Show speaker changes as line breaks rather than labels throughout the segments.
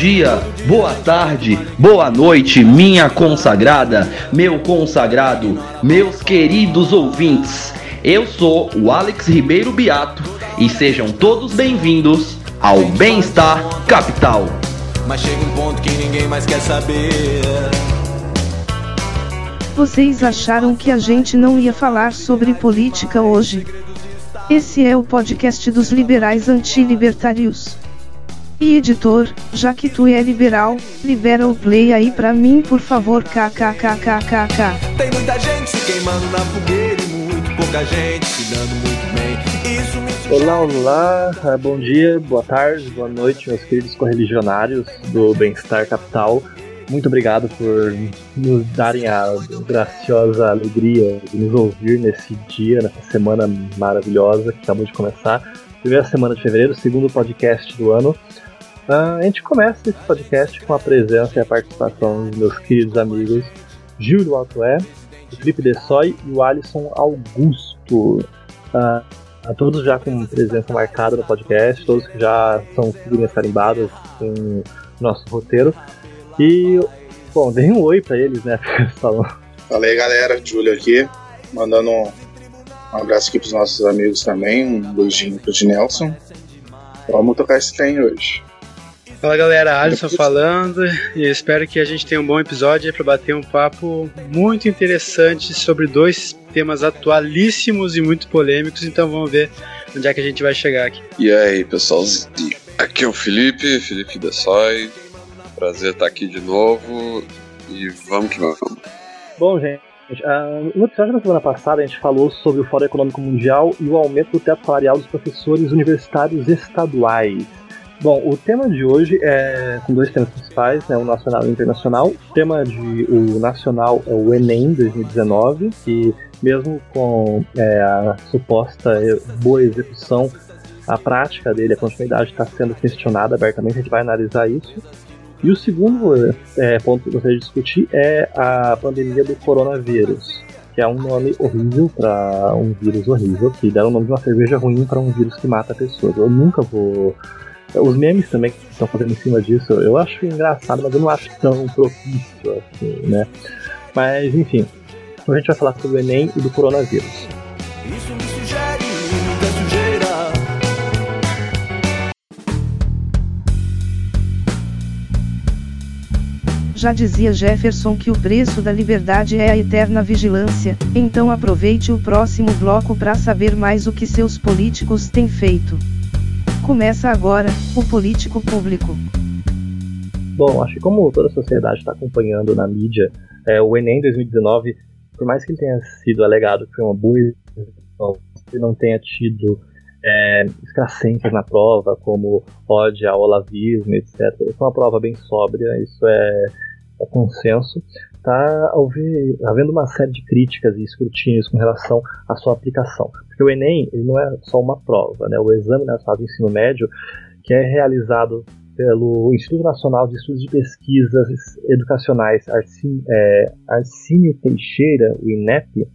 dia, boa tarde, boa noite, minha consagrada, meu consagrado, meus queridos ouvintes. Eu sou o Alex Ribeiro Beato e sejam todos bem-vindos ao Bem-Estar Capital.
Mas chega um ponto que ninguém mais quer saber.
Vocês acharam que a gente não ia falar sobre política hoje? Esse é o podcast dos liberais antilibertários. E editor, já que tu é liberal, libera o play aí pra mim por favor kkkkkk.
Tem muita gente se queimando na fogueira e muito pouca gente se dando muito bem. Isso me sugere-
Olá, olá, bom dia, boa tarde, boa noite, meus queridos correligionários do Bem-Estar Capital. Muito obrigado por nos darem a graciosa alegria de nos ouvir nesse dia, nessa semana maravilhosa que acabou de começar. Primeira semana de fevereiro, segundo podcast do ano. Ah, a gente começa esse podcast com a presença e a participação dos meus queridos amigos Gil Altoé, o Felipe Dessoy e o Alisson Augusto. Ah, a todos já com presença marcada no podcast, todos que já são figurinhas carimbadas com nosso roteiro. E, bom, dei um oi pra eles, né?
Fala aí galera, Júlio aqui, mandando um, abraço aqui pros nossos amigos também, um beijinho pro Nelson. Vamos tocar esse trem hoje.
Fala galera, Alisson falando e espero que a gente tenha um bom episódio para bater um papo muito interessante sobre dois temas atualíssimos e muito polêmicos, então vamos ver onde é que a gente vai chegar aqui.
E aí, pessoalzinho? Aqui é o Felipe, Felipe Dessoy. Prazer estar aqui de novo e vamos que vamos.
Bom, gente, ah, no episódio da semana passada a gente falou sobre o Fórum Econômico Mundial e o aumento do teto salarial dos professores universitários estaduais. Bom, o tema de hoje é com dois temas principais, né, o nacional e o internacional. O tema de o nacional é o Enem 2019, que mesmo com é, a suposta boa execução, a prática dele, a continuidade está sendo questionada abertamente, a gente vai analisar isso. E o segundo é, ponto que eu gostaria de discutir é a pandemia do coronavírus, que é um nome horrível para um vírus horrível, que deram o nome de uma cerveja ruim para um vírus que mata pessoas. Eu nunca vou. Os memes também que estão fazendo em cima disso, eu acho engraçado, mas eu não acho tão propício assim, né? Mas enfim, hoje a gente vai falar sobre o Enem e do coronavírus.
Isso me sugere muita sujeira.
Já dizia Jefferson que o preço da liberdade é a eterna vigilância, então aproveite o próximo bloco para saber mais o que seus políticos têm feito. Começa agora, o Político Público.
Bom, acho que como toda a sociedade está acompanhando na mídia, é, o Enem 2019, por mais que ele tenha sido alegado que foi uma boa execução, que não tenha tido é, escassências na prova, como ódio ao olavismo, etc. Foi uma prova bem sóbria, isso é, é consenso. Está havendo uma série de críticas e escrutínios com relação à sua aplicação. Porque o Enem ele não é só uma prova, né? o Exame Nacional do Ensino Médio, que é realizado pelo Instituto Nacional de Estudos de Pesquisas Educacionais Arcínio, é, Arcínio Teixeira, o INEP,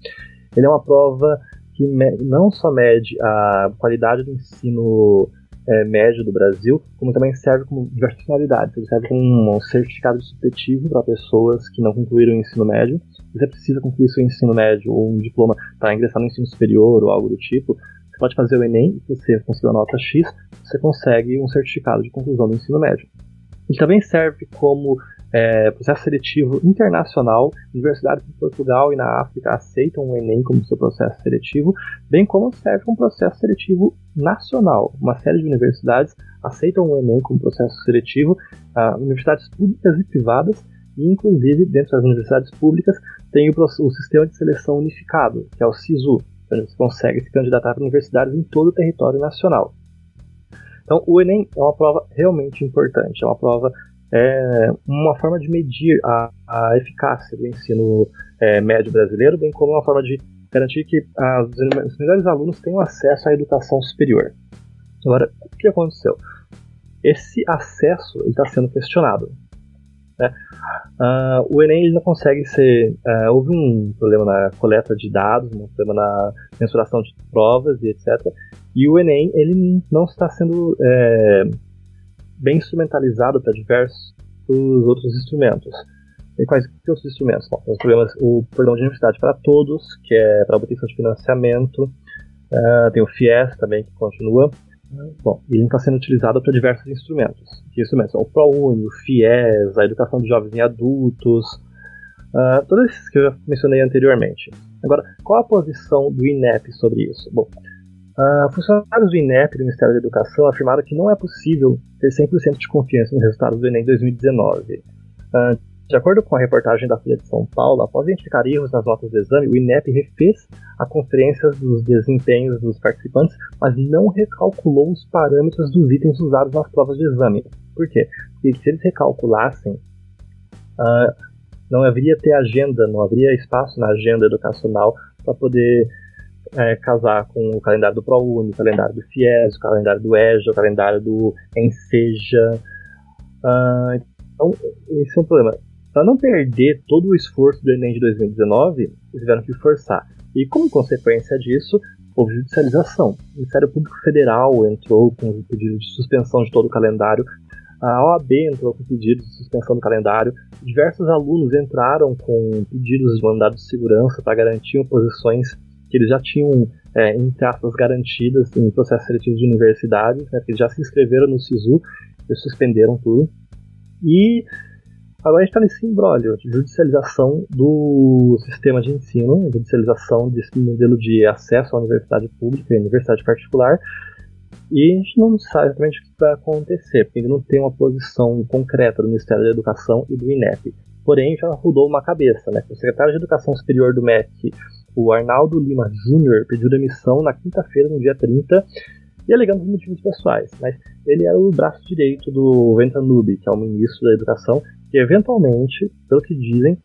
ele é uma prova que não só mede a qualidade do ensino é, médio do Brasil, como também serve como diversas finalidades. Ele serve como um certificado de supletivo para pessoas que não concluíram o ensino médio. Se você precisa concluir seu ensino médio ou um diploma para ingressar no ensino superior ou algo do tipo, você pode fazer o Enem, se você conseguir a nota X, você consegue um certificado de conclusão do ensino médio. Ele também serve como é, processo seletivo internacional. Universidades em Portugal e na África aceitam o Enem como seu processo seletivo, bem como serve como processo seletivo nacional. Uma série de universidades aceitam o Enem como processo seletivo, ah, universidades públicas e privadas, e inclusive dentro das universidades públicas tem o, o sistema de seleção unificado, que é o SISU. Então você consegue se candidatar para universidades em todo o território nacional. Então, o Enem é uma prova realmente importante, é uma prova, é uma forma de medir a, a eficácia do ensino é, médio brasileiro, bem como uma forma de garantir que as, os melhores alunos tenham acesso à educação superior. Agora, o que aconteceu? Esse acesso está sendo questionado. Né? Ah, o Enem não consegue ser. ah, houve um problema na coleta de dados, um problema na mensuração de provas e etc. E o Enem ele não está sendo é, bem instrumentalizado para diversos outros instrumentos. E quais que outros instrumentos? Bom, os programas, o Programa de Universidade para Todos, que é para obtenção de financiamento, uh, tem o FIES também, que continua. Bom, ele está sendo utilizado para diversos instrumentos. Que instrumentos? O ProUni, o FIES, a educação de jovens e adultos, uh, todos esses que eu já mencionei anteriormente. Agora, qual a posição do INEP sobre isso? Bom, uh, funcionários do INEP, do Ministério da Educação, afirmaram que não é possível ter 100% de confiança nos resultados do Enem 2019. Uh, de acordo com a reportagem da Folha de São Paulo, após identificar erros nas notas do exame, o INEP refez a conferência dos desempenhos dos participantes, mas não recalculou os parâmetros dos itens usados nas provas de exame. Por quê? Porque se eles recalculassem, uh, não haveria ter agenda, não haveria espaço na agenda educacional para poder é, casar com o calendário do ProUni, o calendário do FIES, o calendário do EJA, o calendário do Enseja. Uh, então, esse é um problema. Para não perder todo o esforço do Enem de 2019, eles tiveram que forçar. E como consequência disso, houve judicialização. O Ministério Público Federal entrou com o pedido de suspensão de todo o calendário, a OAB entrou com pedido de suspensão do calendário, diversos alunos entraram com pedidos de mandado de segurança para garantir posições que eles já tinham, é, garantidas em processo seletivo de universidades, né, que eles já se inscreveram no SISU, eles suspenderam tudo. E Agora a gente está nesse imbróglio de judicialização do sistema de ensino, judicialização desse modelo de acesso à universidade pública e universidade particular, e a gente não sabe exatamente o que vai acontecer, porque ainda não tem uma posição concreta do Ministério da Educação e do INEP. Porém, já rodou uma cabeça, né? O secretário de Educação Superior do MEC, o Arnaldo Lima Júnior, pediu demissão na quinta-feira, no dia 30, e alegando motivos pessoais, mas ele era o braço direito do Ventanube, que é o ministro da Educação, que eventualmente, pelo que dizem,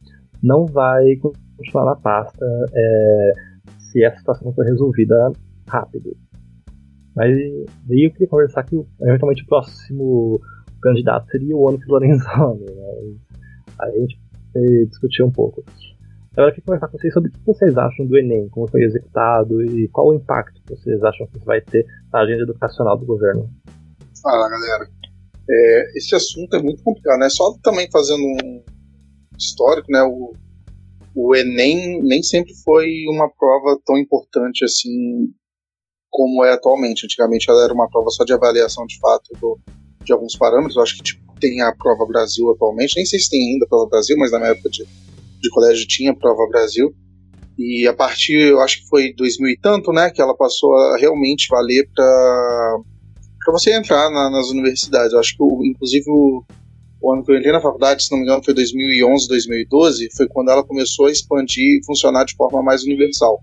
não vai continuar na pasta é, se essa situação for resolvida rápido. Mas daí eu queria conversar que eventualmente o próximo candidato seria o Onyx Lorenzoni. Né? Aí a gente discutir um pouco. Agora eu queria conversar com vocês sobre o que vocês acham do Enem, como foi executado e qual o impacto que vocês acham que vai ter na agenda educacional do governo.
Fala galera. É, esse assunto é muito complicado, né? Só também fazendo um histórico, né? O, o Enem nem sempre foi uma prova tão importante assim como é atualmente. Antigamente ela era uma prova só de avaliação de fato do, de alguns parâmetros. Eu acho que tipo, tem a prova Brasil atualmente, nem sei se tem ainda a prova Brasil, mas na minha época de, de colégio tinha prova Brasil. E a partir, eu acho que foi 2000 e tanto, né, que ela passou a realmente valer para para você entrar na, nas universidades. Eu acho que, inclusive, o, o, ano que eu entrei na faculdade, se não me engano, foi 2011, 2012, foi quando ela começou a expandir e funcionar de forma mais universal.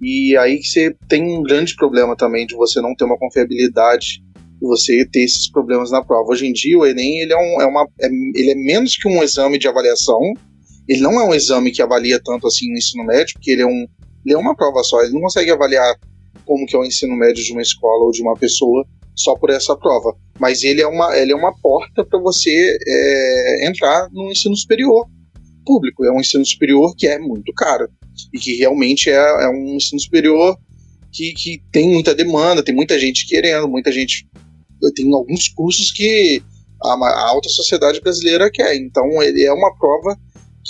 E aí que você tem um grande problema também de você não ter uma confiabilidade e você ter esses problemas na prova. Hoje em dia, o Enem ele é, um, é uma, é, ele é menos que um exame de avaliação. Ele não é um exame que avalia tanto assim no ensino médio, porque ele é, um, ele é uma prova só. Ele não consegue avaliar como que é o ensino médio de uma escola ou de uma pessoa só por essa prova. Mas ele é uma, ele é uma porta para você é, entrar no ensino superior público. É um ensino superior que é muito caro e que realmente é, é um ensino superior que, que tem muita demanda, tem muita gente querendo, muita gente. Tem alguns cursos que a, a alta sociedade brasileira quer. Então, ele é uma prova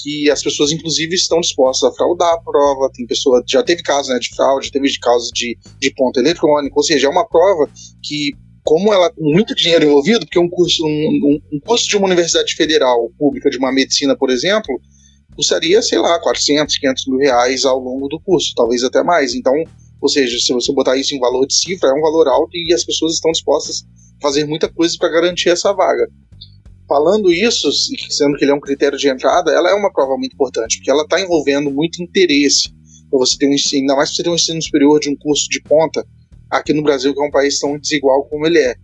que as pessoas, inclusive, estão dispostas a fraudar a prova. Tem pessoa, já teve casos né, de fraude, teve casos de, de ponto eletrônico, ou seja, é uma prova que, como ela tem muito dinheiro envolvido, porque um curso, um, um curso de uma universidade federal pública de uma medicina, por exemplo, custaria, sei lá, 400, 500 mil reais ao longo do curso, talvez até mais. Então, ou seja, se você botar isso em valor de cifra, é um valor alto e as pessoas estão dispostas a fazer muita coisa para garantir essa vaga falando isso, sendo que ele é um critério de entrada, ela é uma prova muito importante, porque ela está envolvendo muito interesse. Para você ter um ensino, ainda mais para você ter um ensino superior de um curso de ponta, aqui no Brasil, que é um país tão desigual como ele é.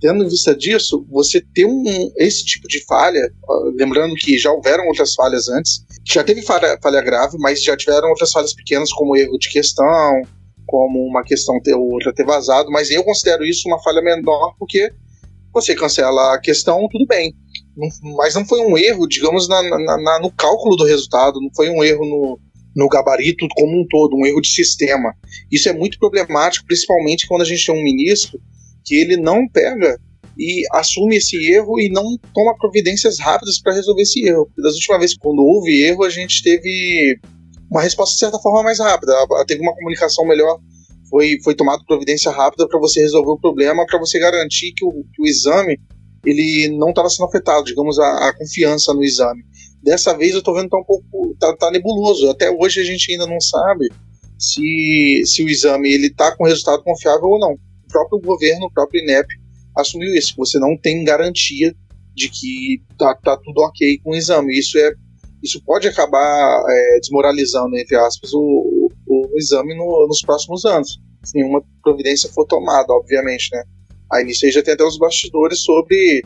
Tendo em vista disso, você ter um, esse tipo de falha, lembrando que já houveram outras falhas antes, já teve falha, falha grave, mas já tiveram outras falhas pequenas, como erro de questão, como uma questão ter outra ter vazado, mas eu considero isso uma falha menor porque você cancela a questão, tudo bem. mas não foi um erro, digamos, na, na, na, no cálculo do resultado, não foi um erro no, no gabarito como um todo, um erro de sistema. Isso é muito problemático, principalmente quando a gente tem um ministro que ele não pega e assume esse erro e não toma providências rápidas para resolver esse erro. Das últimas vezes, quando houve erro, a gente teve uma resposta de certa forma mais rápida, teve uma comunicação melhor, foi, foi tomada providência rápida para você resolver o problema, para você garantir que o, que o exame ele não estava sendo afetado, digamos, a, a, confiança no exame. Dessa vez eu estou vendo que tá um pouco tá, tá, nebuloso. Até hoje a gente ainda não sabe se, se o exame ele está com resultado confiável ou não. O próprio governo, o próprio INEP assumiu isso. Você não tem garantia de que tá, tá tudo ok com o exame. Isso é isso pode acabar é, desmoralizando, entre aspas, o, o, exame no, nos próximos anos. Se nenhuma providência for tomada, obviamente, né? Aí nisso aí já tem até os bastidores sobre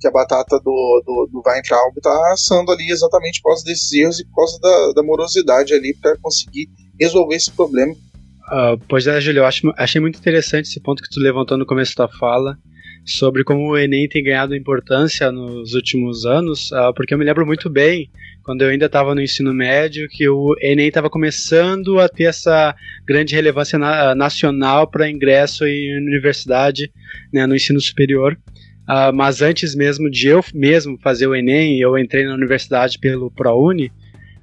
que a batata do, do, do Weintraub está assando ali exatamente por causa desses erros e por causa da, da morosidade ali para conseguir resolver esse problema.
Uh, pois é, Júlio, eu acho, achei muito interessante esse ponto que tu levantou no começo da fala, sobre como o Enem tem ganhado importância nos últimos anos, uh, porque eu me lembro muito bem, quando eu ainda estava no ensino médio, que o Enem estava começando a ter essa grande relevância na, nacional para ingresso em universidade, né, no ensino superior. Uh, mas antes mesmo de eu mesmo fazer o Enem, eu entrei na universidade pelo ProUni,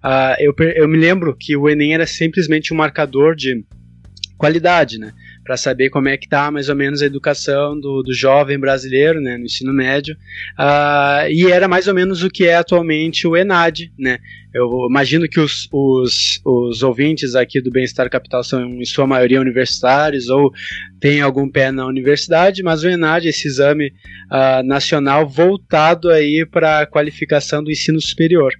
uh, eu, eu me lembro que o Enem era simplesmente um marcador de qualidade, né? Para saber como é que está mais ou menos a educação do, do jovem brasileiro, né, no ensino médio, uh, e era mais ou menos o que é atualmente o ENAD, né, eu imagino que os, os, os ouvintes aqui do Bem-Estar Capital são em sua maioria universitários ou têm algum pé na universidade, mas o ENAD, esse exame uh, nacional voltado aí para a qualificação do ensino superior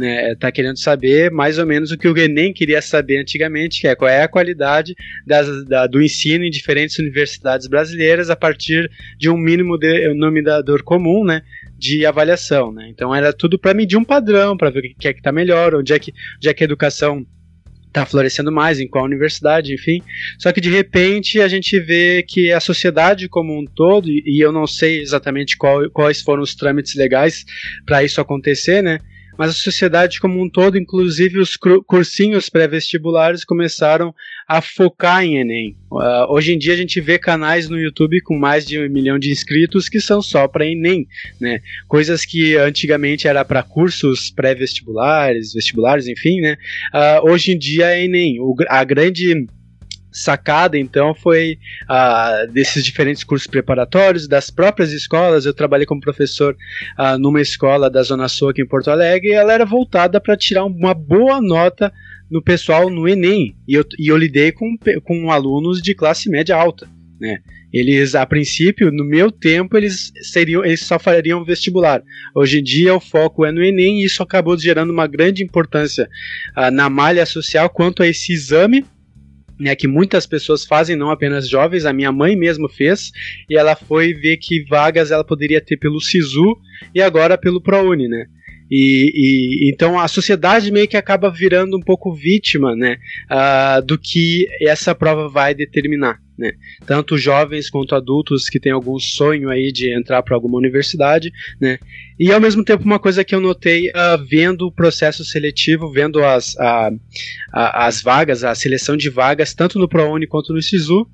né, tá querendo saber mais ou menos o que o Enem queria saber antigamente, que é qual é a qualidade das, da, do ensino em diferentes universidades brasileiras a partir de um mínimo denominador comum, né, de avaliação, né? Então era tudo para medir um padrão, para ver o que é que está melhor, onde é que, onde é que a educação está florescendo mais, em qual universidade, enfim. Só que de repente a gente vê que a sociedade como um todo, e eu não sei exatamente qual, quais foram os trâmites legais para isso acontecer, né? Mas a sociedade como um todo, inclusive os cursinhos pré-vestibulares, começaram a focar em Enem. Uh, hoje em dia a gente vê canais no YouTube com mais de um milhão de inscritos que são só para Enem, né? Coisas que antigamente era para cursos pré-vestibulares, vestibulares, enfim, né? Uh, hoje em dia é Enem. O, a grande sacada então foi uh, desses diferentes cursos preparatórios das próprias escolas. Eu trabalhei como professor uh, numa escola da zona sul aqui em Porto Alegre e ela era voltada para tirar uma boa nota no pessoal no Enem. E eu, e eu lidei com, com alunos de classe média alta né? Eles a princípio no meu tempo eles seriam eles só fariam vestibular. Hoje em dia o foco é no Enem e isso acabou gerando uma grande importância uh, na malha social quanto a esse exame né, que muitas pessoas fazem, não apenas jovens, a minha mãe mesmo fez, e ela foi ver que vagas ela poderia ter pelo SISU e agora pelo ProUni, né? E, e, então a sociedade meio que acaba virando um pouco vítima né, uh, do que essa prova vai determinar. Né? Tanto jovens quanto adultos que têm algum sonho aí de entrar para alguma universidade, né? E ao mesmo tempo uma coisa que eu notei uh, vendo o processo seletivo, vendo as, uh, as vagas, a seleção de vagas, tanto no ProUni quanto no SISU,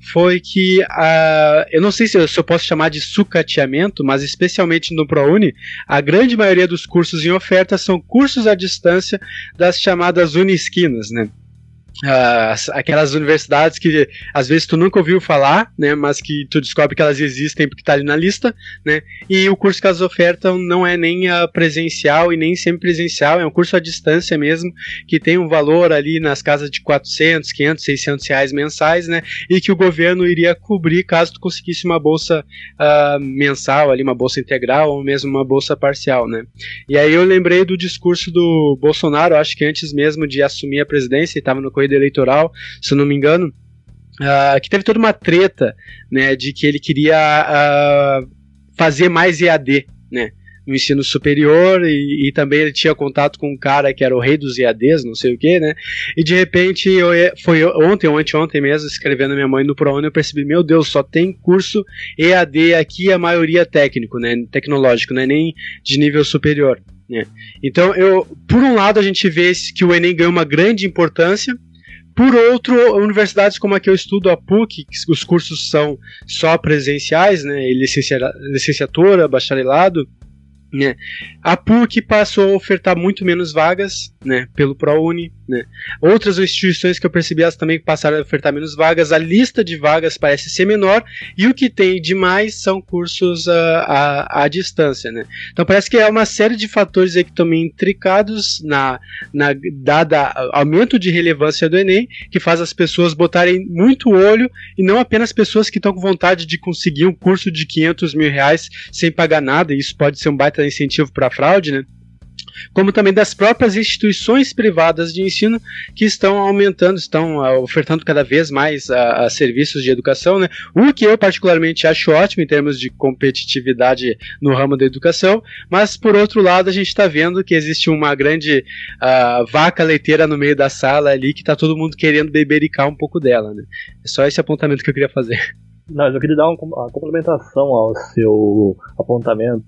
foi que uh, eu não sei se eu, se eu, posso chamar de sucateamento, mas especialmente no ProUni, a grande maioria dos cursos em oferta são cursos à distância das chamadas unisquinas, né? Uh, aquelas universidades que às vezes tu nunca ouviu falar, né, mas que tu descobre que elas existem porque tá ali na lista, né, e o curso que elas ofertam não é nem uh, presencial e nem semi-presencial, é um curso à distância mesmo, que tem um valor ali nas casas de 400, 500, 600 reais mensais, né, e que o governo iria cobrir caso tu conseguisse uma bolsa uh, mensal ali, uma bolsa integral ou mesmo uma bolsa parcial, né. E aí eu lembrei do discurso do Bolsonaro, acho que antes mesmo de assumir a presidência, estava no corrido eleitoral, se eu não me engano, uh, que teve toda uma treta, né, de que ele queria uh, fazer mais EAD, né, no ensino superior e, e, também ele tinha contato com um cara que era o rei dos EADs, não sei o que, né? E de repente, eu, foi ontem ou anteontem mesmo, escrevendo a minha mãe no ProUni, eu percebi, meu Deus, só tem curso EAD aqui, a maioria técnico, né? Tecnológico, né? Nem de nível superior. Né? Então, eu, por um lado, a gente vê que o Enem ganhou uma grande importância, por outro, universidades como a que eu estudo, a PUC, os cursos são só presenciais, né, licenciatura, bacharelado, né? A PUC passou a ofertar muito menos vagas né, pelo ProUni. Né? Outras instituições que eu percebi elas também passaram a ofertar menos vagas. A lista de vagas parece ser menor e o que tem de mais são cursos à, à, distância. Né? Então parece que é uma série de fatores aí que estão intricados na, na dada aumento de relevância do Enem que faz as pessoas botarem muito olho e não apenas pessoas que estão com vontade de conseguir um curso de 500 mil reais sem pagar nada. Isso pode ser um baita incentivo para fraude, né? como também das próprias instituições privadas de ensino que estão aumentando, estão uh, ofertando cada vez mais uh, serviços de educação, né? O que eu particularmente acho ótimo em termos de competitividade no ramo da educação, mas por outro lado a gente está vendo que existe uma grande uh, vaca leiteira no meio da sala ali que está todo mundo querendo bebericar um pouco dela, né? É só esse apontamento que eu queria fazer.
Não, eu queria dar uma complementação ao seu apontamento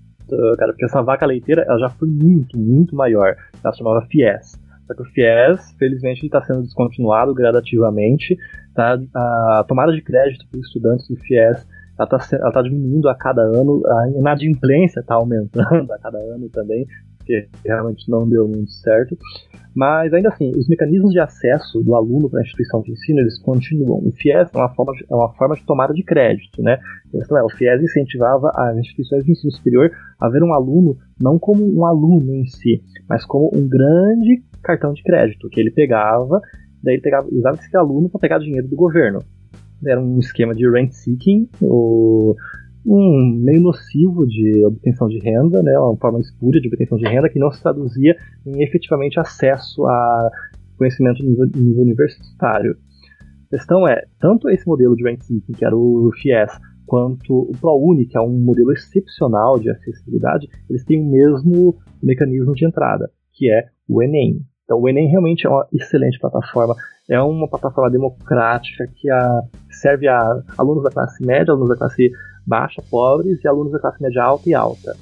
cara, porque essa vaca leiteira ela já foi muito, muito maior. Ela se chamava FIES. Só que o FIES, felizmente, está sendo descontinuado gradativamente. Tá? A tomada de crédito para estudantes do FIES está tá diminuindo a cada ano, a inadimplência está aumentando a cada ano também, porque realmente não deu muito certo. Mas ainda assim, os mecanismos de acesso do aluno para a instituição de ensino eles continuam. O FIES é uma forma de, é uma forma de tomada de crédito, né? Então, é, o FIES incentivava as instituições de ensino superior a ver um aluno não como um aluno em si, mas como um grande cartão de crédito que ele pegava, daí ele pegava, usava esse aluno para pegar dinheiro do governo. Era um esquema de rent seeking, o um meio nocivo de obtenção de renda, né, uma forma espúria de obtenção de renda que não se traduzia em efetivamente acesso a conhecimento nível, nível universitário. A questão é, tanto esse modelo de rank seeking, que era o FIES, quanto o ProUni, que é um modelo excepcional de acessibilidade, eles têm o mesmo mecanismo de entrada, que é o Enem. Então o Enem realmente é uma excelente plataforma, é uma plataforma democrática que a, serve a alunos da classe média, alunos da classe baixa, pobres e alunos da classe média alta e alta.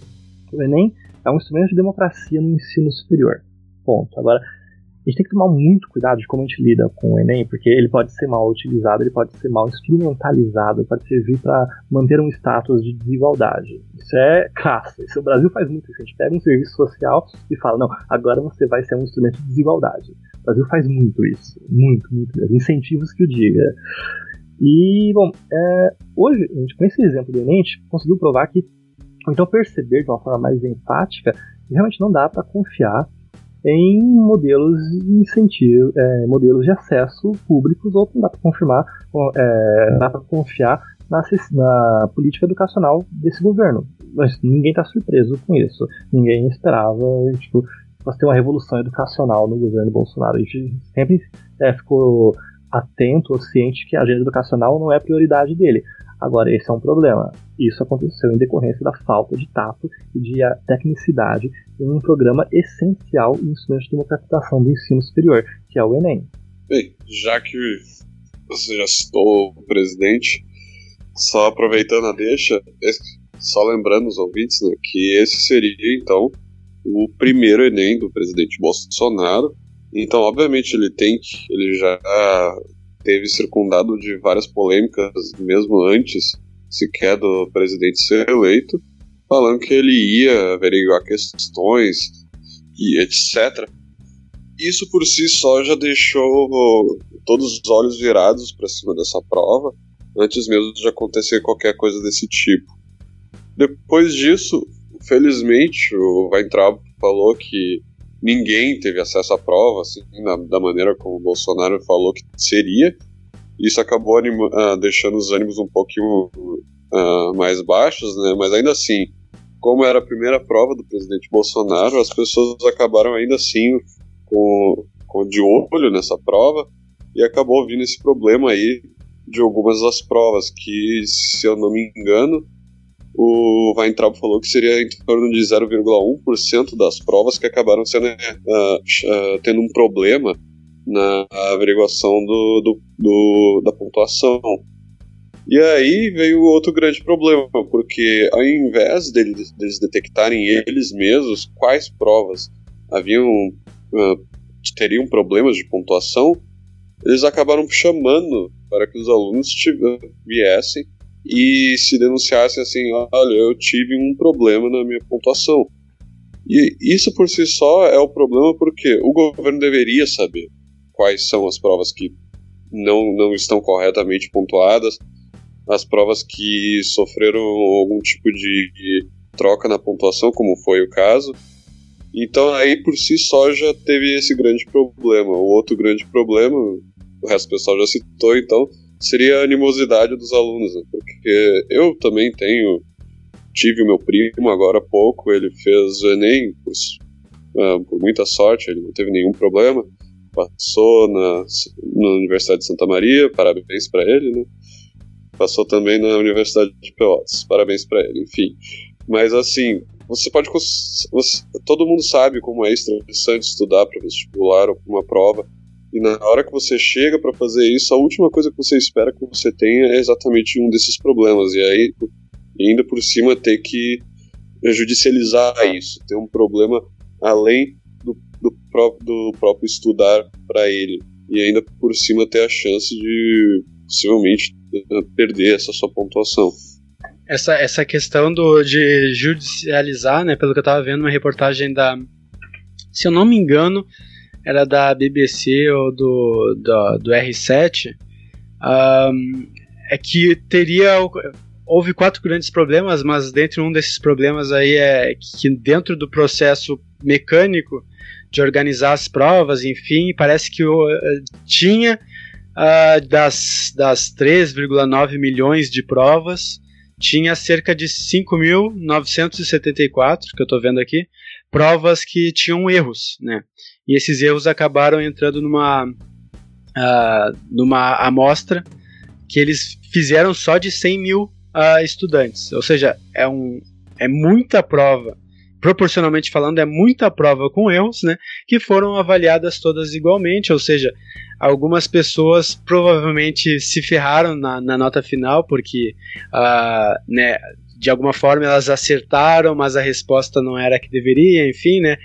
O Enem é um instrumento de democracia no ensino superior. Ponto. Agora, a gente tem que tomar muito cuidado de como a gente lida com o Enem, porque ele pode ser mal utilizado, ele pode ser mal instrumentalizado, ele pode servir para manter um status de desigualdade. Isso é caça. Isso o Brasil faz muito isso. A gente pega um serviço social e fala, não, agora você vai ser um instrumento de desigualdade. O Brasil faz muito isso. Muito, muito. Incentivos que o diga. E, bom, é, hoje, a gente, com esse exemplo do Enem, conseguiu provar que, ou então perceber de uma forma mais enfática, que realmente não dá para confiar em modelos de incentivo, é, modelos de acesso públicos, ou não dá para confirmar, é, dá para confiar na, na, política educacional desse governo. Mas ninguém está surpreso com isso. Ninguém esperava, tipo, nós ter uma revolução educacional no governo Bolsonaro. A gente sempre é, ficou atento ou ciente que a agenda educacional não é prioridade dele. Agora, esse é um problema. Isso aconteceu em decorrência da falta de tato e de tecnicidade em um programa essencial em instrumento de democratização do ensino superior, que é o Enem.
Bem, já que você já citou o presidente, só aproveitando a deixa, só lembrando os ouvintes né, que esse seria, então, o primeiro Enem do presidente Bolsonaro, então, obviamente, ele tem ele já teve circundado de várias polêmicas, mesmo antes sequer do presidente ser eleito, falando que ele ia averiguar questões e etc. Isso por si só já deixou todos os olhos virados para cima dessa prova, antes mesmo de acontecer qualquer coisa desse tipo. Depois disso, felizmente, o Weintraub falou que ninguém teve acesso à prova, assim, na, da maneira como o Bolsonaro falou que seria. Isso acabou uh, deixando os ânimos um pouquinho uh, mais baixos, né? Mas ainda assim, como era a primeira prova do presidente Bolsonaro, as pessoas acabaram ainda assim com, com de olho nessa prova e acabou vindo esse problema aí de algumas das provas que, se eu não me engano, o Weintraub falou que seria em torno de 0,1% das provas que acabaram sendo, uh, uh, tendo um problema na averiguação do, do, do, da pontuação. E aí veio outro grande problema, porque ao invés deles, deles detectarem eles mesmos quais provas haviam uh, teriam problemas de pontuação, eles acabaram chamando para que os alunos viessem e se denunciassem assim: olha, eu tive um problema na minha pontuação. E isso por si só é o problema porque o governo deveria saber quais são as provas que não, não estão corretamente pontuadas, as provas que sofreram algum tipo de troca na pontuação, como foi o caso. Então aí por si só já teve esse grande problema. O outro grande problema, o resto do pessoal já citou, então, seria a animosidade dos alunos, né? porque eu também tenho, tive o meu primo agora há pouco, ele fez o Enem, por, uh, por muita sorte, ele não teve nenhum problema, passou na, na Universidade de Santa Maria, parabéns para ele, né? Passou também na Universidade de Pelotas, parabéns para ele, enfim. Mas assim, você pode. Você, todo mundo sabe como é estressante estudar para vestibular ou uma prova. E na hora que você chega para fazer isso, a última coisa que você espera que você tenha é exatamente um desses problemas. E aí, ainda por cima, ter que judicializar isso, ter um problema além do, do, próprio, do próprio estudar para ele. E ainda por cima ter a chance de possivelmente perder essa sua pontuação.
Essa, essa questão do, de judicializar, né, pelo que eu estava vendo uma reportagem da, se eu não me engano, era da BBC ou do, do, do R7, um, é que teria. Houve quatro grandes problemas, mas dentre um desses problemas aí é que dentro do processo mecânico de organizar as provas, enfim, parece que uh, tinha uh, das, das 3,9 milhões de provas, tinha cerca de 5.974, que eu estou vendo aqui, provas que tinham erros, né? E esses erros acabaram entrando numa, uh, numa amostra que eles fizeram só de 100 mil uh, estudantes. Ou seja, é, um, é muita prova proporcionalmente falando, é muita prova com erros, né, que foram avaliadas todas igualmente, ou seja, algumas pessoas provavelmente se ferraram na, na nota final, porque uh, né, de alguma forma elas acertaram, mas a resposta não era a que deveria, enfim, né?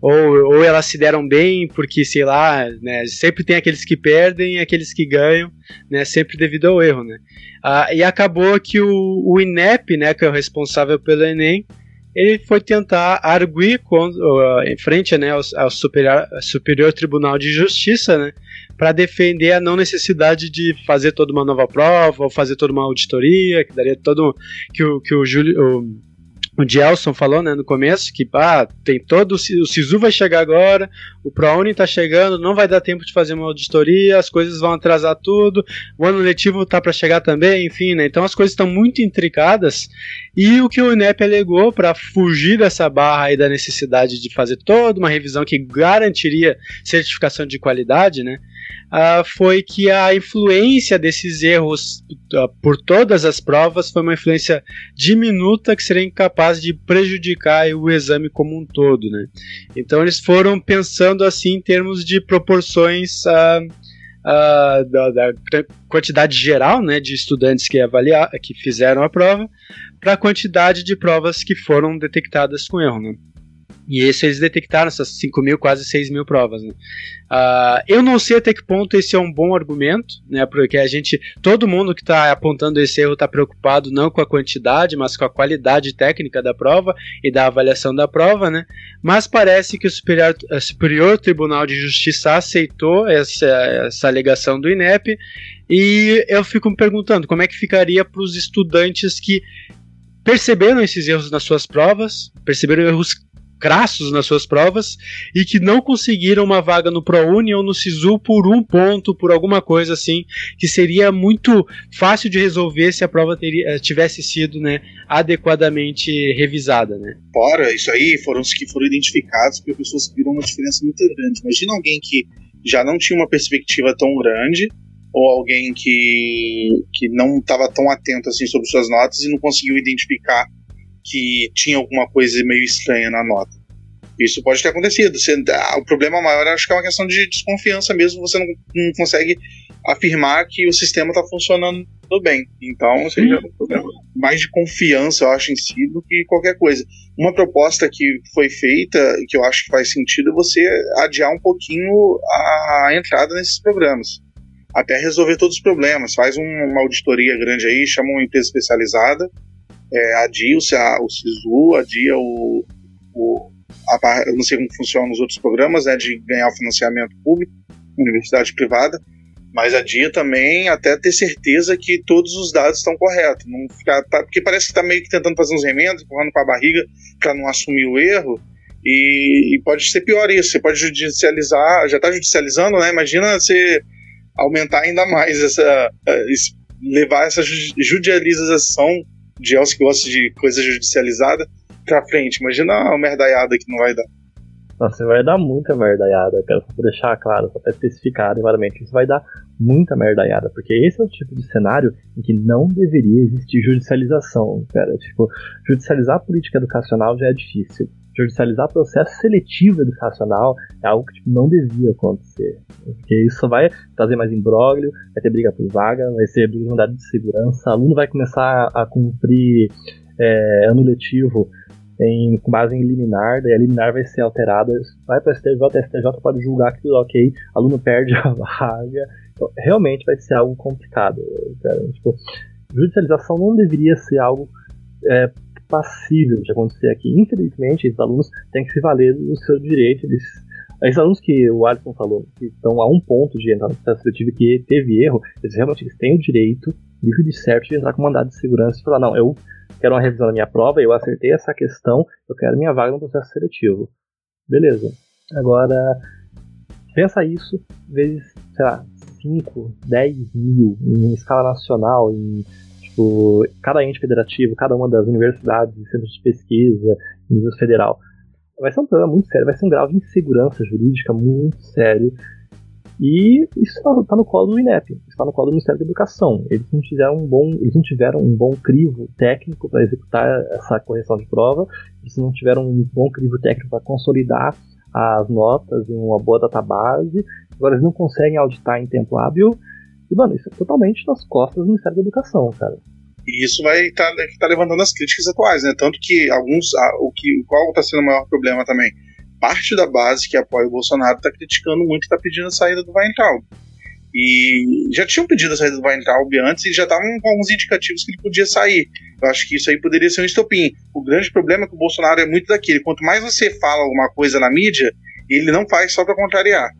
Ou, ou elas se deram bem, porque, sei lá, né? Sempre tem aqueles que perdem e aqueles que ganham, né? Sempre devido ao erro, né? Ah, e acabou que o, o INEP, né, que é o responsável pelo Enem, ele foi tentar arguir com, uh, em frente né, ao, ao superior, superior, Tribunal de Justiça né, para defender a não necessidade de fazer toda uma nova prova ou fazer toda uma auditoria, que daria todo que o, que o Júlio. O, o Gelson falou né, no começo que ah, tem todo o Sisu vai chegar agora, o ProUni está chegando, não vai dar tempo de fazer uma auditoria, as coisas vão atrasar tudo, o ano letivo está para chegar também, enfim, né, então as coisas estão muito intricadas e o que o INEP alegou para fugir dessa barra aí da necessidade de fazer toda uma revisão que garantiria certificação de qualidade, né, uh, foi que a influência desses erros uh, por todas as provas foi uma influência diminuta que seria incapaz de prejudicar o exame como um todo. Né? Então eles foram pensando assim em termos de proporções uh, da, da, quantidade geral né, de estudantes que, avaliar, que fizeram a prova para a quantidade de provas que foram detectadas com erro. Né? E esse eles detectaram essas 5 mil, quase 6 mil provas. Né? Uh, eu não sei até que ponto esse é um bom argumento, né? Porque a gente, todo mundo que está apontando esse erro está preocupado não com a quantidade, mas com a qualidade técnica da prova e da avaliação da prova, né? Mas parece que o Superior, o Superior Tribunal de Justiça aceitou essa, essa alegação do INEP e eu fico me perguntando como é que ficaria para os estudantes que perceberam esses erros nas suas provas, perceberam erros crassos nas suas provas e que não conseguiram uma vaga no ProUni ou no SISU por um ponto, por alguma coisa assim, que seria muito fácil de resolver se a prova teria, eh, tivesse sido né, adequadamente revisada. Né?
Fora isso aí, foram os que foram identificados porque pessoas viram uma diferença muito grande. Imagina alguém que já não tinha uma perspectiva tão grande ou alguém que, que não estava tão atento assim sobre suas notas e não conseguiu identificar que tinha alguma coisa meio estranha na nota. Isso pode ter acontecido. Você, ah, o problema maior acho que é uma questão de desconfiança mesmo. Você não, não consegue afirmar que o sistema está funcionando bem. Então, seja um problema mais de confiança, eu acho, em si, do que qualquer coisa. Uma proposta que foi feita, que eu acho que faz sentido, é você adiar um pouquinho a entrada nesses programas. até resolver todos os problemas. Faz um, uma auditoria grande aí, chama uma empresa especializada, é, adia o, o SISU, adia o, o a, eu não sei como funciona nos outros programas, né, de ganhar o financiamento público, universidade privada, mas a dia também até ter certeza que todos os dados estão corretos. Não ficar, tá, porque parece que está meio que tentando fazer uns remendos, empurrando com a barriga para não assumir o erro. E, e, pode ser pior isso. Você pode judicializar, já está judicializando, né? Imagina você aumentar ainda mais essa. Levar essa judicialização de Els que gosta de coisa judicializada para frente. Imagina a merdaiada que não vai dar.
Nossa, vai dar muita merdaiada, cara. Só pra deixar claro, só pra especificar adequadamente. Isso vai dar muita merdaiada, porque esse é o tipo de cenário em que não deveria existir judicialização, cara. Tipo, judicializar a política educacional já é difícil. Judicializar processo seletivo educacional é algo que tipo, não devia acontecer. Porque isso vai trazer mais imbróglio, vai ter briga por vaga, vai ser briga de de segurança, aluno vai começar a cumprir é, ano letivo em, com base em liminar, daí a liminar vai ser alterada, vai para o STJ, a STJ pode julgar que tudo ok, aluno perde a vaga. Então, realmente vai ser algo complicado. Cara. Tipo, judicialização não deveria ser algo é, passível de acontecer aqui. Infelizmente, esses alunos têm que se valer do seu direito. Eles, esses alunos que o Alisson falou, que estão a um ponto de entrar no processo seletivo que teve erro, eles realmente eles têm o direito, livre de certo, de entrar com mandado de segurança e falar: não, eu quero uma revisão da minha prova, eu acertei essa questão, eu quero minha vaga no processo seletivo. Beleza. Agora, pensa isso vezes, sei lá, 5, 10 mil em escala nacional, em tipo, cada ente federativo, cada uma das universidades e centros de pesquisa, nível federal. Vai ser um problema muito sério, vai ser um grau de insegurança jurídica muito sério e isso está tá no colo do INEP, está no colo do Ministério da Educação. Eles não tiveram um bom, eles não tiveram um bom crivo técnico para executar essa correção de prova, eles não tiveram um bom crivo técnico para consolidar as notas em uma boa database. Agora eles não conseguem auditar em tempo hábil. E, mano, isso é totalmente nas costas do Ministério da Educação, cara.
E isso vai estar tá, tá levantando as críticas atuais, né? Tanto que alguns. o que, qual está sendo o maior problema também? parte da base que apoia o Bolsonaro está criticando muito e está pedindo a saída do Weintraub. E já tinham pedido a saída do Weintraub antes e já estavam com alguns indicativos que ele podia sair. Eu acho que isso aí poderia ser um estopim. O grande problema é que o Bolsonaro é muito daquele. Quanto mais você fala alguma coisa na mídia, ele não faz só para contrariar.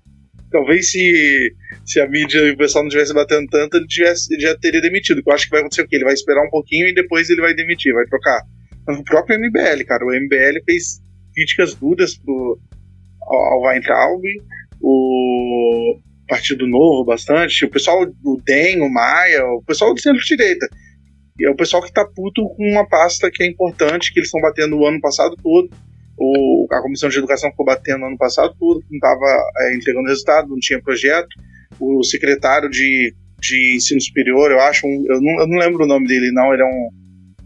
Talvez se, se a mídia e o pessoal não tivesse batendo tanto, ele, tivesse, ele já teria demitido. Eu acho que vai acontecer o quê? Ele vai esperar um pouquinho e depois ele vai demitir, vai trocar. O próprio MBL, cara, o MBL fez críticas duras pro, ao Weintraub, o Partido Novo bastante, o pessoal do DEM, o Maia, o pessoal do centro-direita. É o pessoal que tá puto com uma pasta que é importante, que eles estão batendo o ano passado todo. O, a Comissão de Educação ficou batendo ano passado todo, não estava é, entregando resultado, não tinha projeto. O secretário de, de ensino superior, eu acho, um, eu, não, eu não lembro o nome dele, não, ele é um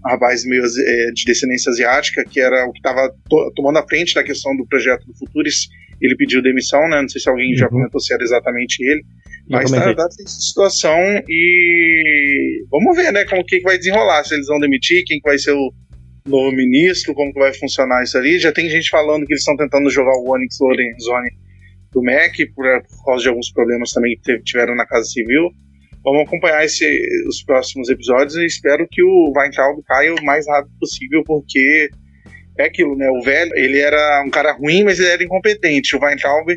rapaz meio é, de descendência asiática, que era o que estava to tomando a frente da questão do projeto do Futuris. Ele pediu demissão, né? Não sei se alguém uhum. já comentou se era exatamente ele. Mas tá, tá essa situação e vamos ver, né, como que vai desenrolar, se eles vão demitir, quem que vai ser o novo ministro, como que vai funcionar isso ali. Já tem gente falando que eles estão tentando jogar o Onyx Lorenzoni do MEC por, por causa de alguns problemas também que tiveram na Casa Civil. Vamos acompanhar esse, os próximos episódios e espero que o Weintraub caia o mais rápido possível, porque é aquilo, né? O velho, ele era um cara ruim, mas ele era incompetente. O Weintraub,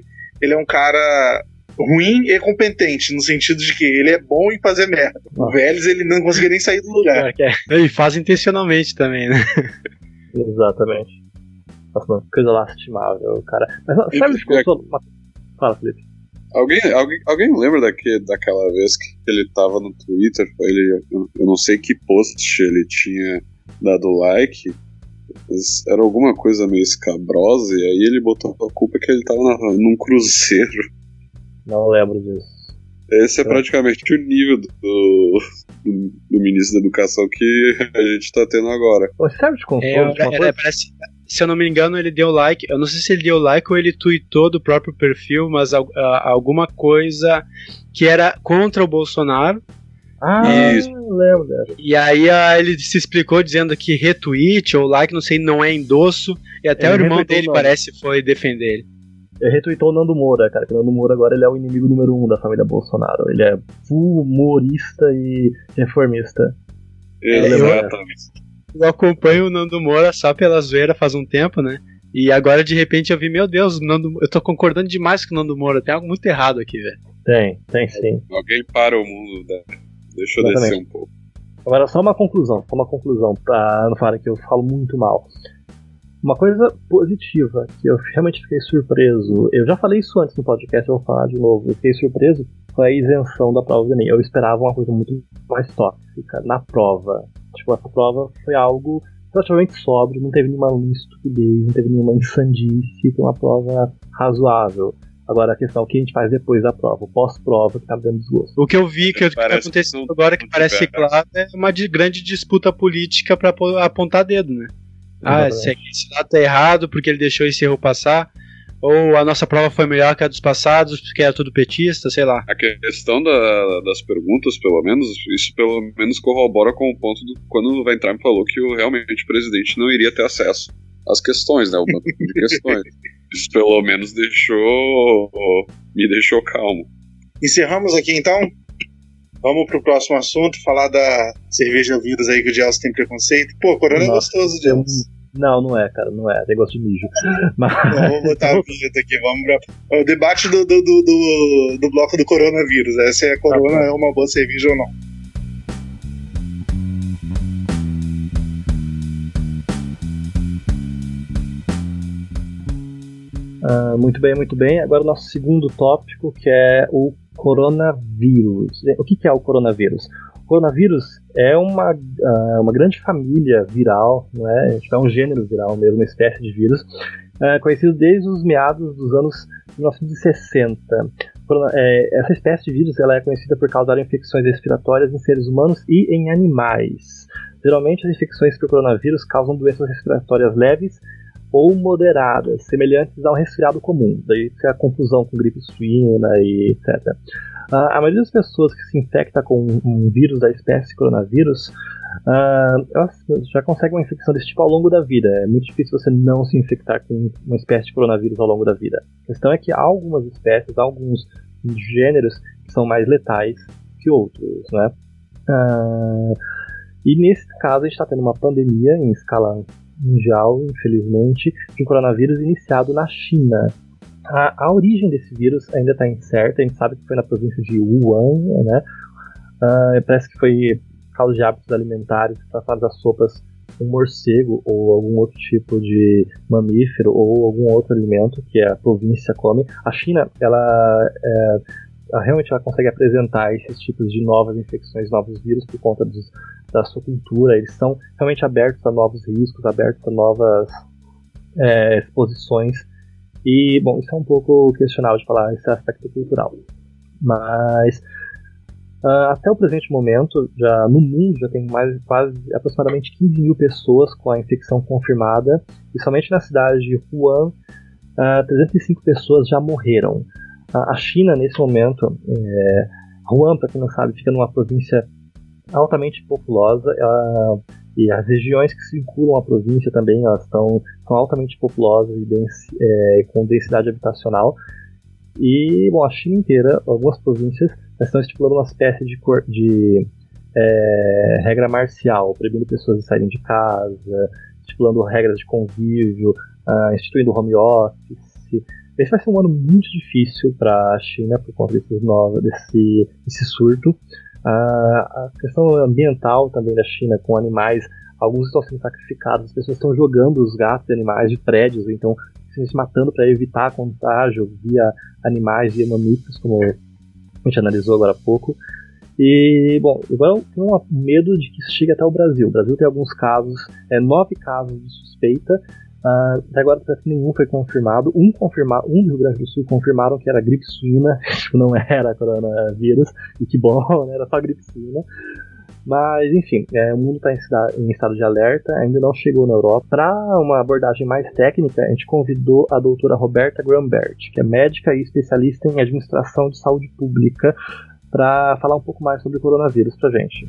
ele é um cara ruim e competente, no sentido de que ele é bom em fazer merda. O Vélez, ele não conseguia nem sair do lugar.
É, é. E faz intencionalmente também, né?
Exatamente. Nossa, coisa lastimável, cara. Mas sabe o que eu tô... Fala, Felipe.
Alguém, alguém, alguém lembra daquele, daquela vez que ele tava no Twitter? Ele, eu não sei que post ele tinha dado like, mas era alguma coisa meio escabrosa, e aí ele botou a culpa que ele tava na, num cruzeiro.
Não lembro disso.
Esse é praticamente o nível do, do, do, ministro da Educação que a gente tá tendo agora.
Você sabe de
consolo? É, é, parece, se eu não me engano, ele deu like. Eu não sei se ele deu like ou ele tweetou do próprio perfil, mas uh, alguma coisa que era contra o Bolsonaro.
Ah, e, lembro.
E aí uh, ele se explicou dizendo que retweet ou like, não sei, não é endosso. E até ele o irmão dele parece foi defender ele.
Retweetou o Nando Moura, cara, que o Nando Moura agora ele é o inimigo número um da família Bolsonaro. Ele é humorista e reformista.
Exatamente.
Eu acompanho o Nando Moura só pela zoeira faz um tempo, né? E agora de repente eu vi, meu Deus, Nando, eu tô concordando demais com o Nando Moura, tem algo muito errado aqui, velho.
Tem, tem sim.
Alguém para o mundo, né? Deixa eu Exatamente. descer um pouco.
Agora só uma conclusão, só uma conclusão, pra não falar que eu falo muito mal. Uma coisa positiva, que eu realmente fiquei surpreso, eu já falei isso antes no podcast, eu vou falar de novo, eu fiquei surpreso foi a isenção da prova do Enem. Eu esperava uma coisa muito mais tóxica na prova. Tipo, essa prova foi algo relativamente sóbrio, não teve nenhuma estupidez, não teve nenhuma insandice, foi uma prova razoável. Agora a questão é o que a gente faz depois da prova, o pós-prova que tá dando desgosto.
O que eu vi que, está acontecendo agora que parece claro é uma de, grande disputa política para apontar dedo, né? Ah, esse, esse lado tá errado porque ele deixou esse erro passar. Ou a nossa prova foi melhor que a dos passados, porque era tudo petista, sei lá.
A questão da, das perguntas, pelo menos, isso pelo menos corrobora com o ponto do quando o Weintraub falou que o, realmente o presidente não iria ter acesso às questões, né? O banco de questões. Isso pelo menos deixou. me deixou calmo.
Encerramos aqui então? Vamos pro próximo assunto, falar da cerveja vírus aí que o Gelson tem preconceito. Pô, Corona Nossa, é gostoso, Gelson.
Não, não é, cara, não é. Negócio de mijo.
Mas... vamos botar a vinheta aqui, vamos pra... O debate do, do, do, do, do bloco do coronavírus. É, se a corona tá é uma boa cerveja ou não.
Uh, muito bem, muito bem. Agora o nosso segundo tópico, que é o coronavírus. O que, que é o coronavírus? O coronavírus é uma, uh, uma grande família viral, não é? é um gênero viral mesmo, uma espécie de vírus, uh, conhecido desde os meados dos anos 1960. É, essa espécie de vírus ela é conhecida por causar infecções respiratórias em seres humanos e em animais. Geralmente, as infecções por coronavírus causam doenças respiratórias leves ou moderadas, semelhantes a um resfriado comum. Daí é a confusão com gripe suína e etc. Uh, a maioria das pessoas que se infecta com um vírus da espécie coronavírus, uh, elas já conseguem uma infecção desse tipo ao longo da vida. É muito difícil você não se infectar com uma espécie de coronavírus ao longo da vida. A questão é que algumas espécies, alguns gêneros são mais letais que outros, né? Uh, e nesse caso a gente está tendo uma pandemia em escala mundial, infelizmente, de um coronavírus iniciado na China. A, a origem desse vírus ainda está incerta, a gente sabe que foi na província de Wuhan, né? Uh, parece que foi causa de hábitos alimentares tratados as sopas com morcego ou algum outro tipo de mamífero ou algum outro alimento que a província come. A China, ela, é, realmente ela consegue apresentar esses tipos de novas infecções, novos vírus por conta dos, da sua cultura. Eles são realmente abertos a novos riscos, abertos a novas é, exposições e, bom, isso é um pouco questionável de falar esse aspecto cultural. Mas, uh, até o presente momento, já no mundo já tem mais quase aproximadamente 15 mil pessoas com a infecção confirmada, e somente na cidade de Wuhan, uh, ah, 305 pessoas já morreram. Uh, a China, nesse momento, é, Wuhan, para quem não sabe, fica numa província altamente populosa. Ela e as regiões que circulam a província também elas estão são altamente populosas e é, com densidade habitacional. E bom, a China inteira, algumas províncias estão estipulando uma espécie de, de é, regra marcial, proibindo pessoas de saírem de casa, estipulando regras de convívio, uh, instituindo home office. Esse vai ser um ano muito difícil para a China por conta novos, desse, desse surto. A, questão ambiental também da China com animais, alguns estão sendo sacrificados, as pessoas estão jogando os gatos e animais de prédios, então se matando para evitar contágio via animais, via mamíferos, como a gente analisou agora há pouco. E, bom, agora eu tenho um medo de que isso chegue até o Brasil. O Brasil tem alguns casos, é, nove casos de suspeita, Uh, até agora parece que nenhum foi confirmado. Um confirmado, um do Rio Grande do Sul confirmaram que era gripe suína, tipo, não era coronavírus, e que bom, né, era só gripe suína. Mas, enfim, é, o mundo está em, em, estado de alerta, ainda não chegou na Europa. Para uma abordagem mais técnica, a gente convidou a doutora Roberta Grambert, que é médica e especialista em administração de saúde pública, para falar um pouco mais sobre o coronavírus para gente.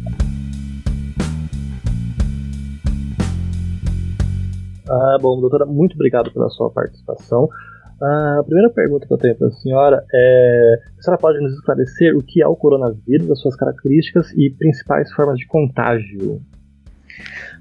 Ah, bom, doutora, muito obrigado pela sua participação. A primeira pergunta que eu tenho para a senhora é: a senhora pode nos esclarecer o que é o coronavírus, as suas características e principais formas de contágio?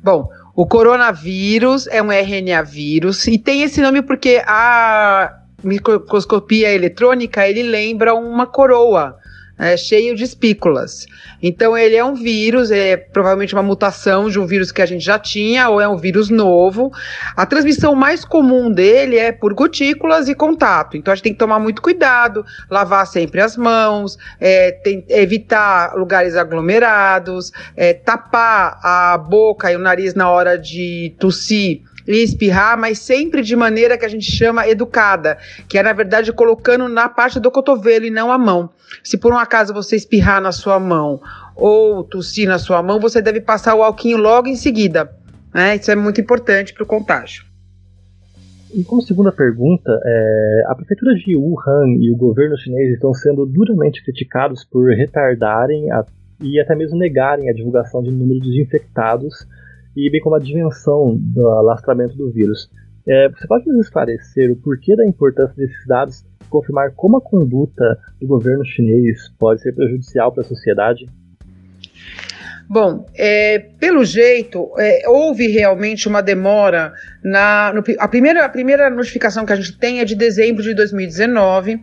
Bom, o coronavírus é um RNA vírus e tem esse nome porque a microscopia eletrônica ele lembra uma coroa é, cheio de espículas. Então ele é um vírus, é provavelmente uma mutação de um vírus que a gente já tinha, ou é um vírus novo. A transmissão mais comum dele é por gotículas e contato. Então a gente tem que tomar muito cuidado, lavar sempre as mãos, é, tem, evitar lugares aglomerados, é, tapar a boca e o nariz na hora de tossir e espirrar, mas sempre de maneira que a gente chama educada, que é na verdade colocando na parte do cotovelo e não a mão. Se por um acaso você espirrar na sua mão ou tossir na sua mão, você deve passar o alquinho logo em seguida. Né? Isso é muito importante para o contágio.
E como segunda pergunta, é, a prefeitura de Wuhan e o governo chinês estão sendo duramente criticados por retardarem a, e até mesmo negarem a divulgação de números de infectados e bem como a dimensão do alastramento do vírus. É, você pode nos esclarecer o porquê da importância desses dados e confirmar como a conduta do governo chinês pode ser prejudicial para a sociedade?
Bom, é, pelo jeito, é, houve realmente uma demora na. No, a, primeira, a primeira notificação que a gente tem é de dezembro de 2019,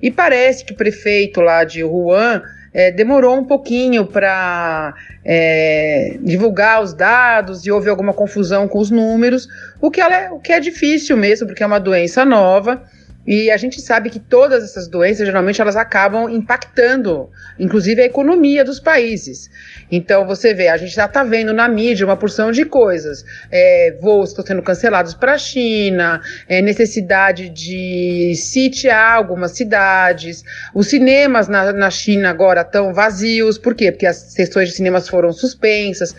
e parece que o prefeito lá de Wuhan é, demorou um pouquinho para é, divulgar os dados e houve alguma confusão com os números, o que, é, o que é difícil mesmo, porque é uma doença nova. E a gente sabe que todas essas doenças, geralmente, elas acabam impactando, inclusive, a economia dos países. Então, você vê, a gente já está vendo na mídia uma porção de coisas. É, voos estão sendo cancelados para a China, é, necessidade de sitiar algumas cidades. Os cinemas na, na China agora estão vazios. Por quê? Porque as sessões de cinemas foram suspensas.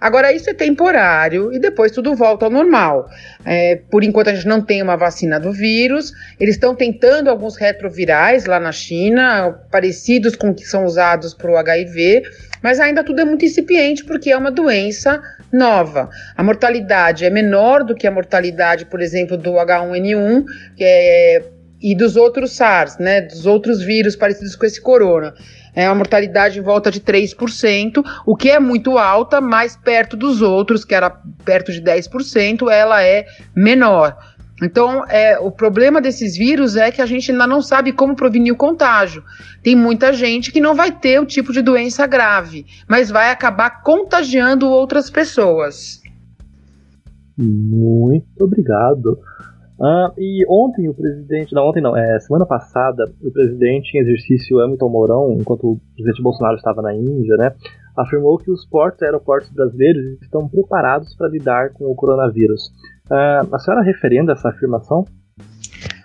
Agora, isso é temporário e depois tudo volta ao normal. É, por enquanto, a gente não tem uma vacina do vírus. Eles estão tentando alguns retrovirais lá na China, parecidos com que são usados para o HIV, mas ainda tudo é muito incipiente porque é uma doença nova. A mortalidade é menor do que a mortalidade, por exemplo, do H1N1, que é e dos outros SARS, né, dos outros vírus parecidos com esse corona. É uma mortalidade em volta de 3%, o que é muito alta, mas perto dos outros, que era perto de 10%, ela é menor. Então, é, o problema desses vírus é que a gente ainda não sabe como prevenir o contágio. Tem muita gente que não vai ter o tipo de doença grave, mas vai acabar contagiando outras pessoas.
Muito obrigado. Ah, e ontem o presidente, não ontem não, é, semana passada, o presidente em exercício Hamilton Mourão, enquanto o presidente Bolsonaro estava na Índia, né, afirmou que os portos e aeroportos brasileiros estão preparados para lidar com o coronavírus. Ah, a senhora referenda essa afirmação?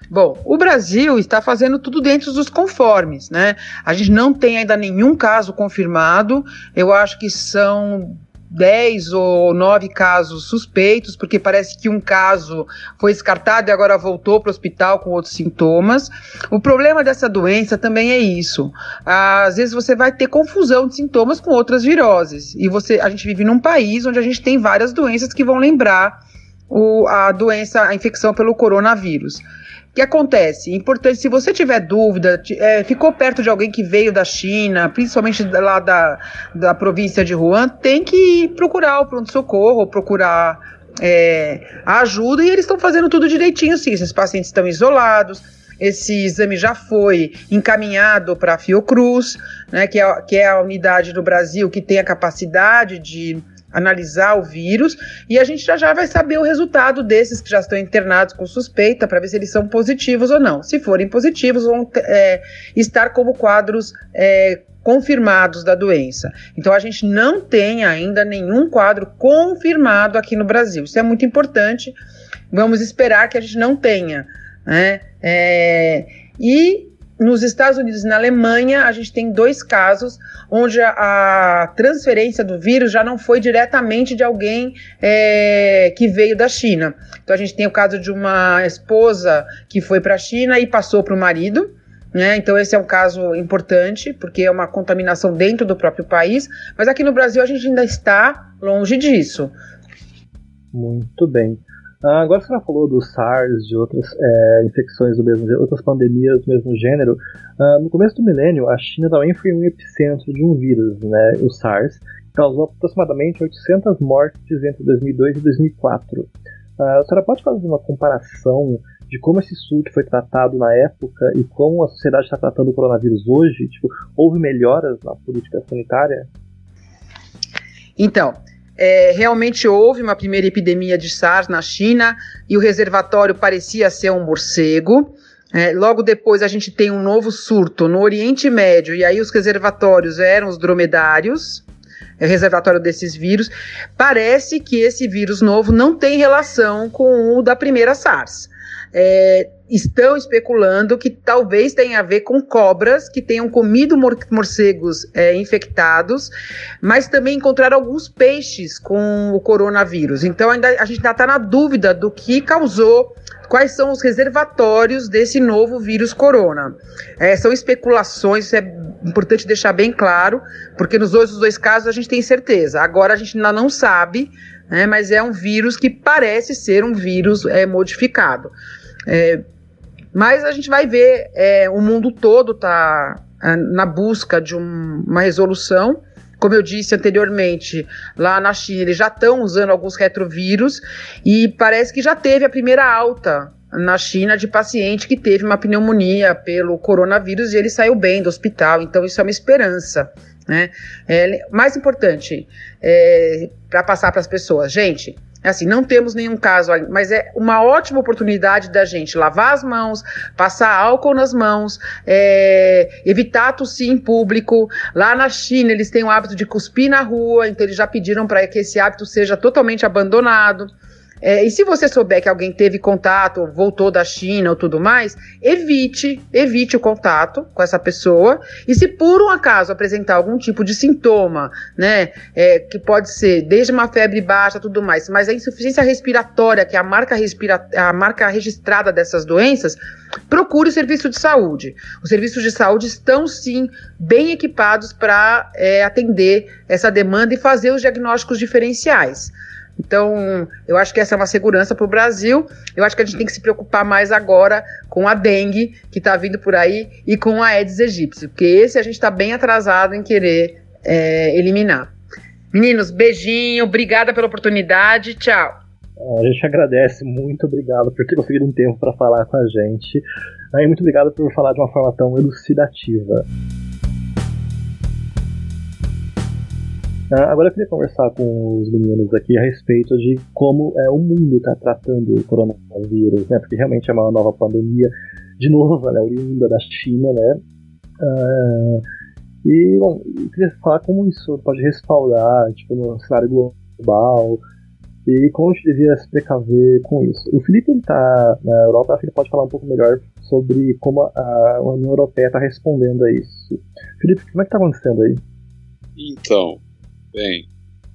Bom, o Brasil está fazendo tudo dentro dos conformes, né? A gente não tem ainda nenhum caso confirmado. Eu acho que são 10 ou 9 casos suspeitos, porque parece que um caso foi descartado e agora voltou para o hospital com outros sintomas. O problema dessa doença também é isso. Às vezes você vai ter confusão de sintomas com outras viroses. E você, a gente vive num país onde a gente tem várias doenças que vão lembrar o, a doença, a infecção pelo coronavírus que acontece? Importante, se você tiver dúvida, é, ficou perto de alguém que veio da China, principalmente lá da, da província de Wuhan, tem que procurar o pronto-socorro, procurar é, a ajuda, e eles estão fazendo tudo direitinho, sim. Esses pacientes estão isolados, esse exame já foi encaminhado para a Fiocruz, né, que, é, que é a unidade do Brasil que tem a capacidade de analisar o vírus e a gente já já vai saber o resultado desses que já estão internados com suspeita para ver se eles são positivos ou não. Se forem positivos, vão é, estar como quadros é, confirmados da doença. Então a gente não tem ainda nenhum quadro confirmado aqui no Brasil. Isso é muito importante. Vamos esperar que a gente não tenha. Né? É, e nos Estados Unidos e na Alemanha, a gente tem dois casos onde a, a transferência do vírus já não foi diretamente de alguém é, que veio da China. Então, a gente tem o caso de uma esposa que foi para a China e passou para o marido. Né? Então, esse é um caso importante, porque é uma contaminação dentro do próprio país. Mas aqui no Brasil, a gente ainda está longe disso.
Muito bem. Ah, agora você já falou do SARS, de outras é, infecções do mesmo outras pandemias do mesmo gênero. Ah, no começo do milênio, a China também foi um epicentro de um vírus, né, o SARS, que causou aproximadamente 800 mortes entre 2002 e 2004. Ah, a senhora pode fazer uma comparação de como esse surto foi tratado na época e como a sociedade está tratando o coronavírus hoje? Tipo, houve melhoras na política sanitária?
Então, é, realmente houve uma primeira epidemia de SARS na China e o reservatório parecia ser um morcego. É, logo depois a gente tem um novo surto no Oriente Médio e aí os reservatórios eram os dromedários, é, reservatório desses vírus. Parece que esse vírus novo não tem relação com o da primeira SARS. É, estão especulando que talvez tenha a ver com cobras que tenham comido mor morcegos é, infectados, mas também encontraram alguns peixes com o coronavírus. Então ainda, a gente ainda está na dúvida do que causou quais são os reservatórios desse novo vírus corona. É, são especulações, isso é importante deixar bem claro, porque nos dois, dois casos a gente tem certeza. Agora a gente ainda não sabe, né, mas é um vírus que parece ser um vírus é, modificado. É, mas a gente vai ver, é, o mundo todo está é, na busca de um, uma resolução. Como eu disse anteriormente, lá na China eles já estão usando alguns retrovírus e parece que já teve a primeira alta na China de paciente que teve uma pneumonia pelo coronavírus e ele saiu bem do hospital. Então isso é uma esperança. Né? É, mais importante é, para passar para as pessoas, gente, assim, não temos nenhum caso, mas é uma ótima oportunidade da gente lavar as mãos, passar álcool nas mãos, é, evitar tossir em público. Lá na China, eles têm o hábito de cuspir na rua, então eles já pediram para que esse hábito seja totalmente abandonado. É, e se você souber que alguém teve contato, voltou da China ou tudo mais, evite, evite o contato com essa pessoa. E se por um acaso apresentar algum tipo de sintoma, né, é, que pode ser desde uma febre baixa, tudo mais, mas a insuficiência respiratória, que é a marca, respira a marca registrada dessas doenças, procure o serviço de saúde. Os serviços de saúde estão sim bem equipados para é, atender essa demanda e fazer os diagnósticos diferenciais. Então, eu acho que essa é uma segurança para o Brasil. Eu acho que a gente tem que se preocupar mais agora com a dengue que está vindo por aí e com a Aedes aegypti, porque esse a gente está bem atrasado em querer é, eliminar. Meninos, beijinho, obrigada pela oportunidade, tchau.
A gente agradece, muito obrigado por ter conseguido um tempo para falar com a gente. E muito obrigado por falar de uma forma tão elucidativa. Agora eu queria conversar com os meninos aqui a respeito de como é, o mundo está tratando o coronavírus, né? Porque realmente é uma nova pandemia, de novo, né, oriunda da China, né? Uh, e, bom, eu queria falar como isso pode respaldar, tipo, no cenário global, e como a gente devia se precaver com isso. O Felipe está na Europa, acho que ele pode falar um pouco melhor sobre como a, a União Europeia está respondendo a isso. Felipe, como é que está acontecendo aí?
Então, Bem,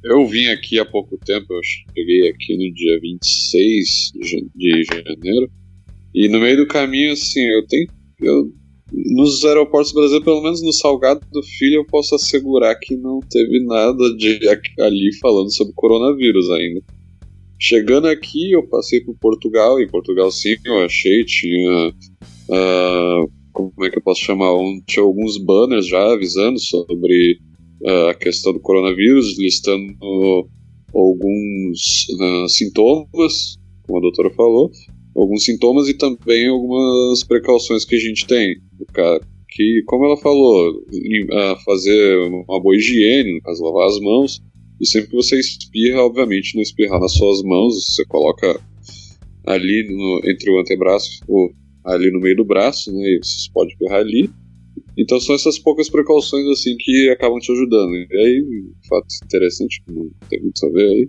eu vim aqui há pouco tempo, eu cheguei aqui no dia 26 de janeiro, e no meio do caminho, assim, eu tenho. Eu, nos aeroportos do Brasil, pelo menos no Salgado do Filho, eu posso assegurar que não teve nada de ali falando sobre coronavírus ainda. Chegando aqui, eu passei por Portugal, e Portugal sim, eu achei, tinha. Uh, como é que eu posso chamar? Um, tinha alguns banners já avisando sobre a questão do coronavírus, listando alguns uh, sintomas, como a doutora falou, alguns sintomas e também algumas precauções que a gente tem. Que, como ela falou, fazer uma boa higiene, no caso, lavar as mãos, e sempre que você espirra, obviamente, não espirrar nas suas mãos, você coloca ali no, entre o antebraço, ou ali no meio do braço, né, e você pode espirrar ali, então são essas poucas precauções assim que acabam te ajudando. E aí, um fato interessante, que não tem muito a ver aí,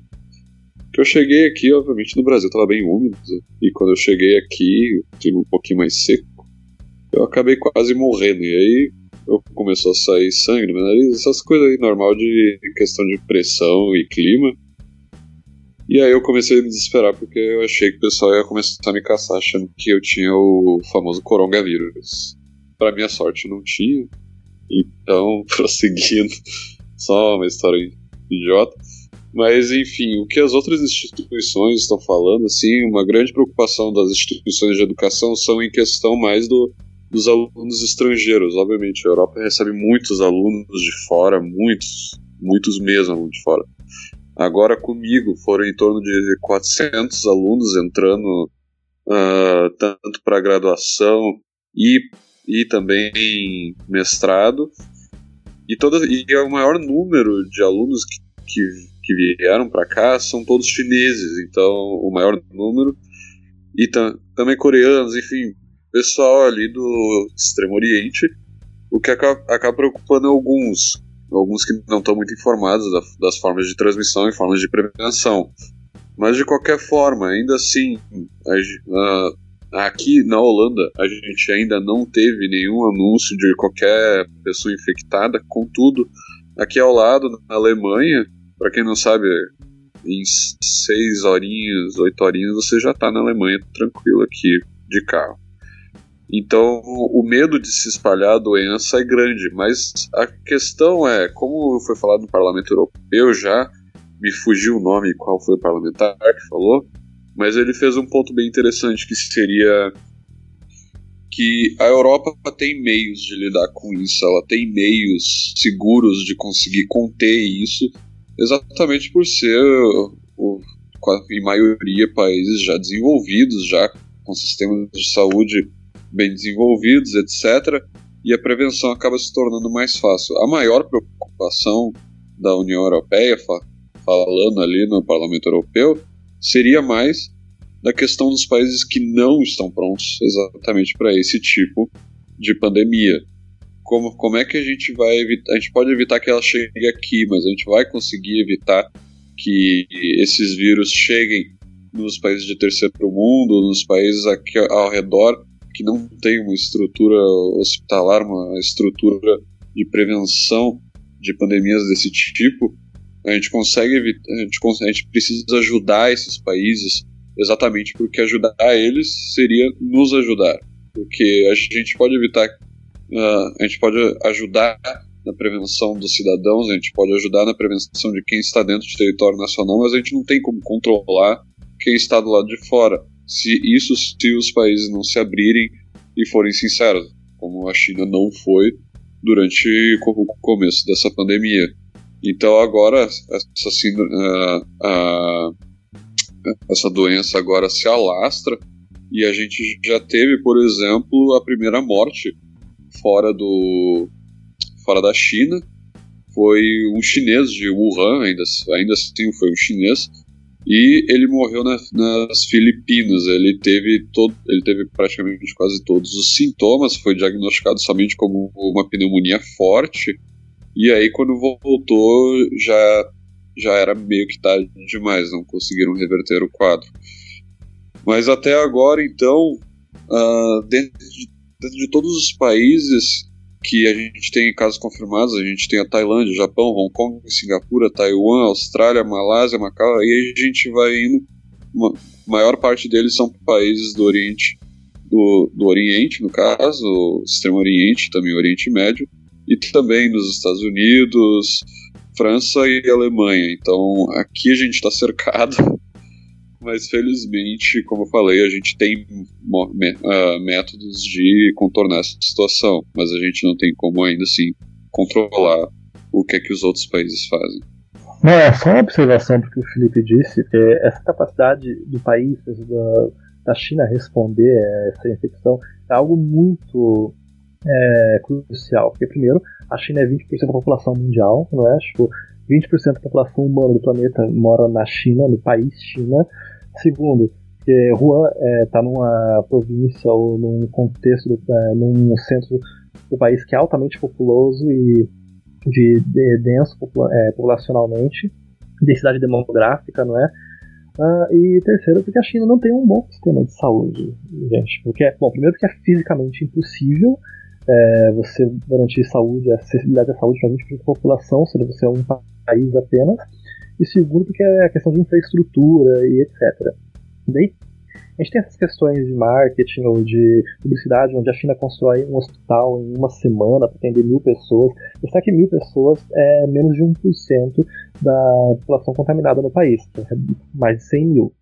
que eu cheguei aqui, obviamente, no Brasil estava bem úmido, e quando eu cheguei aqui, tive um pouquinho mais seco, eu acabei quase morrendo. E aí eu começou a sair sangue no meu nariz, essas coisas aí normal de questão de pressão e clima. E aí eu comecei a me desesperar porque eu achei que o pessoal ia começar a me caçar achando que eu tinha o famoso coronavírus para minha sorte não tinha. Então, prosseguindo, só uma história idiota. Mas, enfim, o que as outras instituições estão falando, assim, uma grande preocupação das instituições de educação são em questão mais do, dos alunos estrangeiros. Obviamente, a Europa recebe muitos alunos de fora, muitos, muitos mesmo de fora. Agora, comigo, foram em torno de 400 alunos entrando uh, tanto para graduação e, e também mestrado. E, toda, e é o maior número de alunos que, que que vieram para cá são todos chineses, então o maior número, e também coreanos, enfim, pessoal ali do Extremo Oriente, o que acaba, acaba preocupando alguns, alguns que não estão muito informados da, das formas de transmissão e formas de prevenção. Mas de qualquer forma, ainda assim, a, a, aqui na Holanda a gente ainda não teve nenhum anúncio de qualquer pessoa infectada, contudo, aqui ao lado, na Alemanha, para quem não sabe, em seis horinhas, oito horinhas, você já está na Alemanha tranquilo aqui de carro. Então, o medo de se espalhar a doença é grande, mas a questão é, como foi falado no Parlamento Europeu já, me fugiu o nome qual foi o parlamentar que falou, mas ele fez um ponto bem interessante que seria que a Europa tem meios de lidar com isso, ela tem meios seguros de conseguir conter isso exatamente por ser, o, em maioria, países já desenvolvidos, já com sistemas de saúde bem desenvolvidos, etc. E a prevenção acaba se tornando mais fácil. A maior preocupação da União Europeia, falando ali no Parlamento Europeu, seria mais da questão dos países que não estão prontos exatamente para esse tipo de pandemia como, como é que a gente vai evitar? A gente pode evitar que ela chegue aqui, mas a gente vai conseguir evitar que esses vírus cheguem nos países de terceiro mundo, nos países aqui ao redor que não tem uma estrutura hospitalar, uma estrutura de prevenção de pandemias desse tipo, a gente consegue evitar, a gente, a gente precisa ajudar esses países exatamente porque ajudar eles seria nos ajudar, porque a gente pode evitar Uh, a gente pode ajudar na prevenção dos cidadãos, a gente pode ajudar na prevenção de quem está dentro do território nacional, mas a gente não tem como controlar quem está do lado de fora. Se isso, se os países não se abrirem e forem sinceros, como a China não foi durante o começo dessa pandemia. Então agora essa, uh, uh, essa doença agora se alastra e a gente já teve, por exemplo, a primeira morte fora do fora da China foi um chinês de Wuhan, ainda, ainda assim foi um chinês, e ele morreu na, nas Filipinas. Ele teve todo, ele teve praticamente quase todos os sintomas, foi diagnosticado somente como uma pneumonia forte. E aí quando voltou já já era meio que tarde demais, não conseguiram reverter o quadro. Mas até agora, então, uh, dentro de dentro de todos os países que a gente tem casos confirmados, a gente tem a Tailândia, Japão, Hong Kong, Singapura, Taiwan, Austrália, Malásia, Macau, e a gente vai indo. Uma maior parte deles são países do Oriente, do, do Oriente, no caso, Extremo Oriente, também Oriente Médio, e também nos Estados Unidos, França e Alemanha. Então aqui a gente está cercado mas felizmente, como eu falei, a gente tem uh, métodos de contornar essa situação, mas a gente não tem como ainda assim controlar o que é que os outros países fazem.
Não, é só uma observação porque o Felipe disse, que essa capacidade do país, da China responder a essa infecção, é algo muito é, crucial. Porque, primeiro, a China é 20% da população mundial, não é? Tipo, 20% da população humana do planeta mora na China, no país China. Segundo, que Wuhan está é, numa província ou num contexto, do, é, num centro do país que é altamente populoso e de, de denso popula é, populacionalmente, densidade demográfica, não é? Uh, e terceiro, porque a China não tem um bom sistema de saúde, gente. Porque, bom, primeiro porque é fisicamente impossível é, você garantir saúde, acessibilidade à saúde para 20% da população, se você é um país apenas. E segundo, porque é a questão de infraestrutura e etc. Daí, a gente tem essas questões de marketing ou de publicidade, onde a China constrói um hospital em uma semana para atender mil pessoas. Sabe que mil pessoas é menos de 1% da população contaminada no país, que é mais de 100 mil.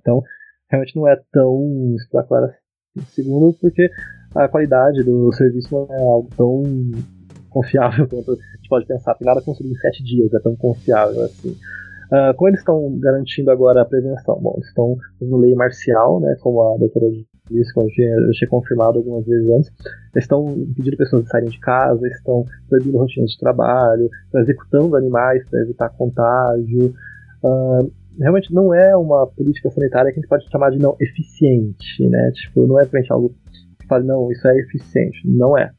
Então, realmente não é tão espetacular assim. Segundo, porque a qualidade do serviço não é algo tão confiável quanto a gente pode pensar. Tem nada construído em sete dias, é tão confiável assim. Uh, como eles estão garantindo agora a prevenção? Bom, eles estão fazendo lei marcial, né, como a doutora disse, como eu tinha, tinha confirmado algumas vezes antes. Eles estão impedindo pessoas de saírem de casa, estão proibindo rotinas de trabalho, estão executando animais para evitar contágio. Uh, realmente não é uma política sanitária que a gente pode chamar de não eficiente, né? Tipo, não é realmente algo fale, não, isso é eficiente. Não é.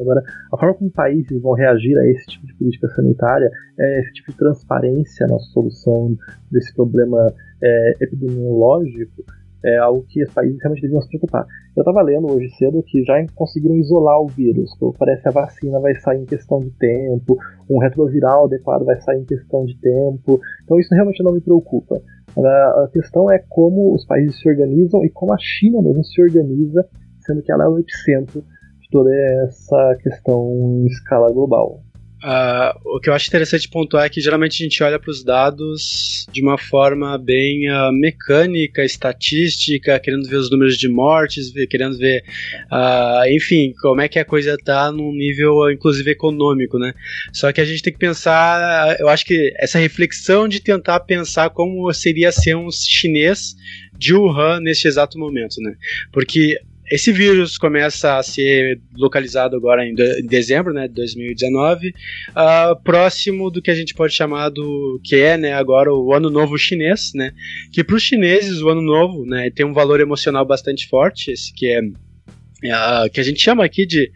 Agora, a forma como países vão reagir a esse tipo de política sanitária, é esse tipo de transparência na solução desse problema é, epidemiológico, é algo que os países realmente deviam se preocupar. Eu estava lendo hoje cedo que já conseguiram isolar o vírus, então parece que a vacina vai sair em questão de tempo, um retroviral adequado vai sair em questão de tempo, então isso realmente não me preocupa. A questão é como os países se organizam e como a China mesmo se organiza, sendo que ela é o epicentro toda essa questão em escala global.
Uh, o que eu acho interessante pontuar é que geralmente a gente olha para os dados de uma forma bem uh, mecânica, estatística, querendo ver os números de mortes, querendo ver, uh, enfim, como é que a coisa está num nível, inclusive, econômico, né? Só que a gente tem que pensar, eu acho que essa reflexão de tentar pensar como seria ser um chinês de Wuhan neste exato momento, né? Porque esse vírus começa a ser localizado agora em, de, em dezembro né, de 2019, uh, próximo do que a gente pode chamar do que é né, agora o Ano Novo Chinês, né, que para os chineses o Ano Novo né, tem um valor emocional bastante forte, esse que é uh, que a gente chama aqui de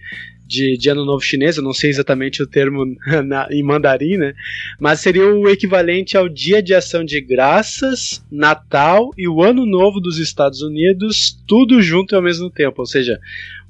de, de Ano Novo Chinês, eu não sei exatamente o termo na, em mandarim, né? Mas seria o equivalente ao Dia de Ação de Graças, Natal e o Ano Novo dos Estados Unidos, tudo junto ao mesmo tempo. Ou seja,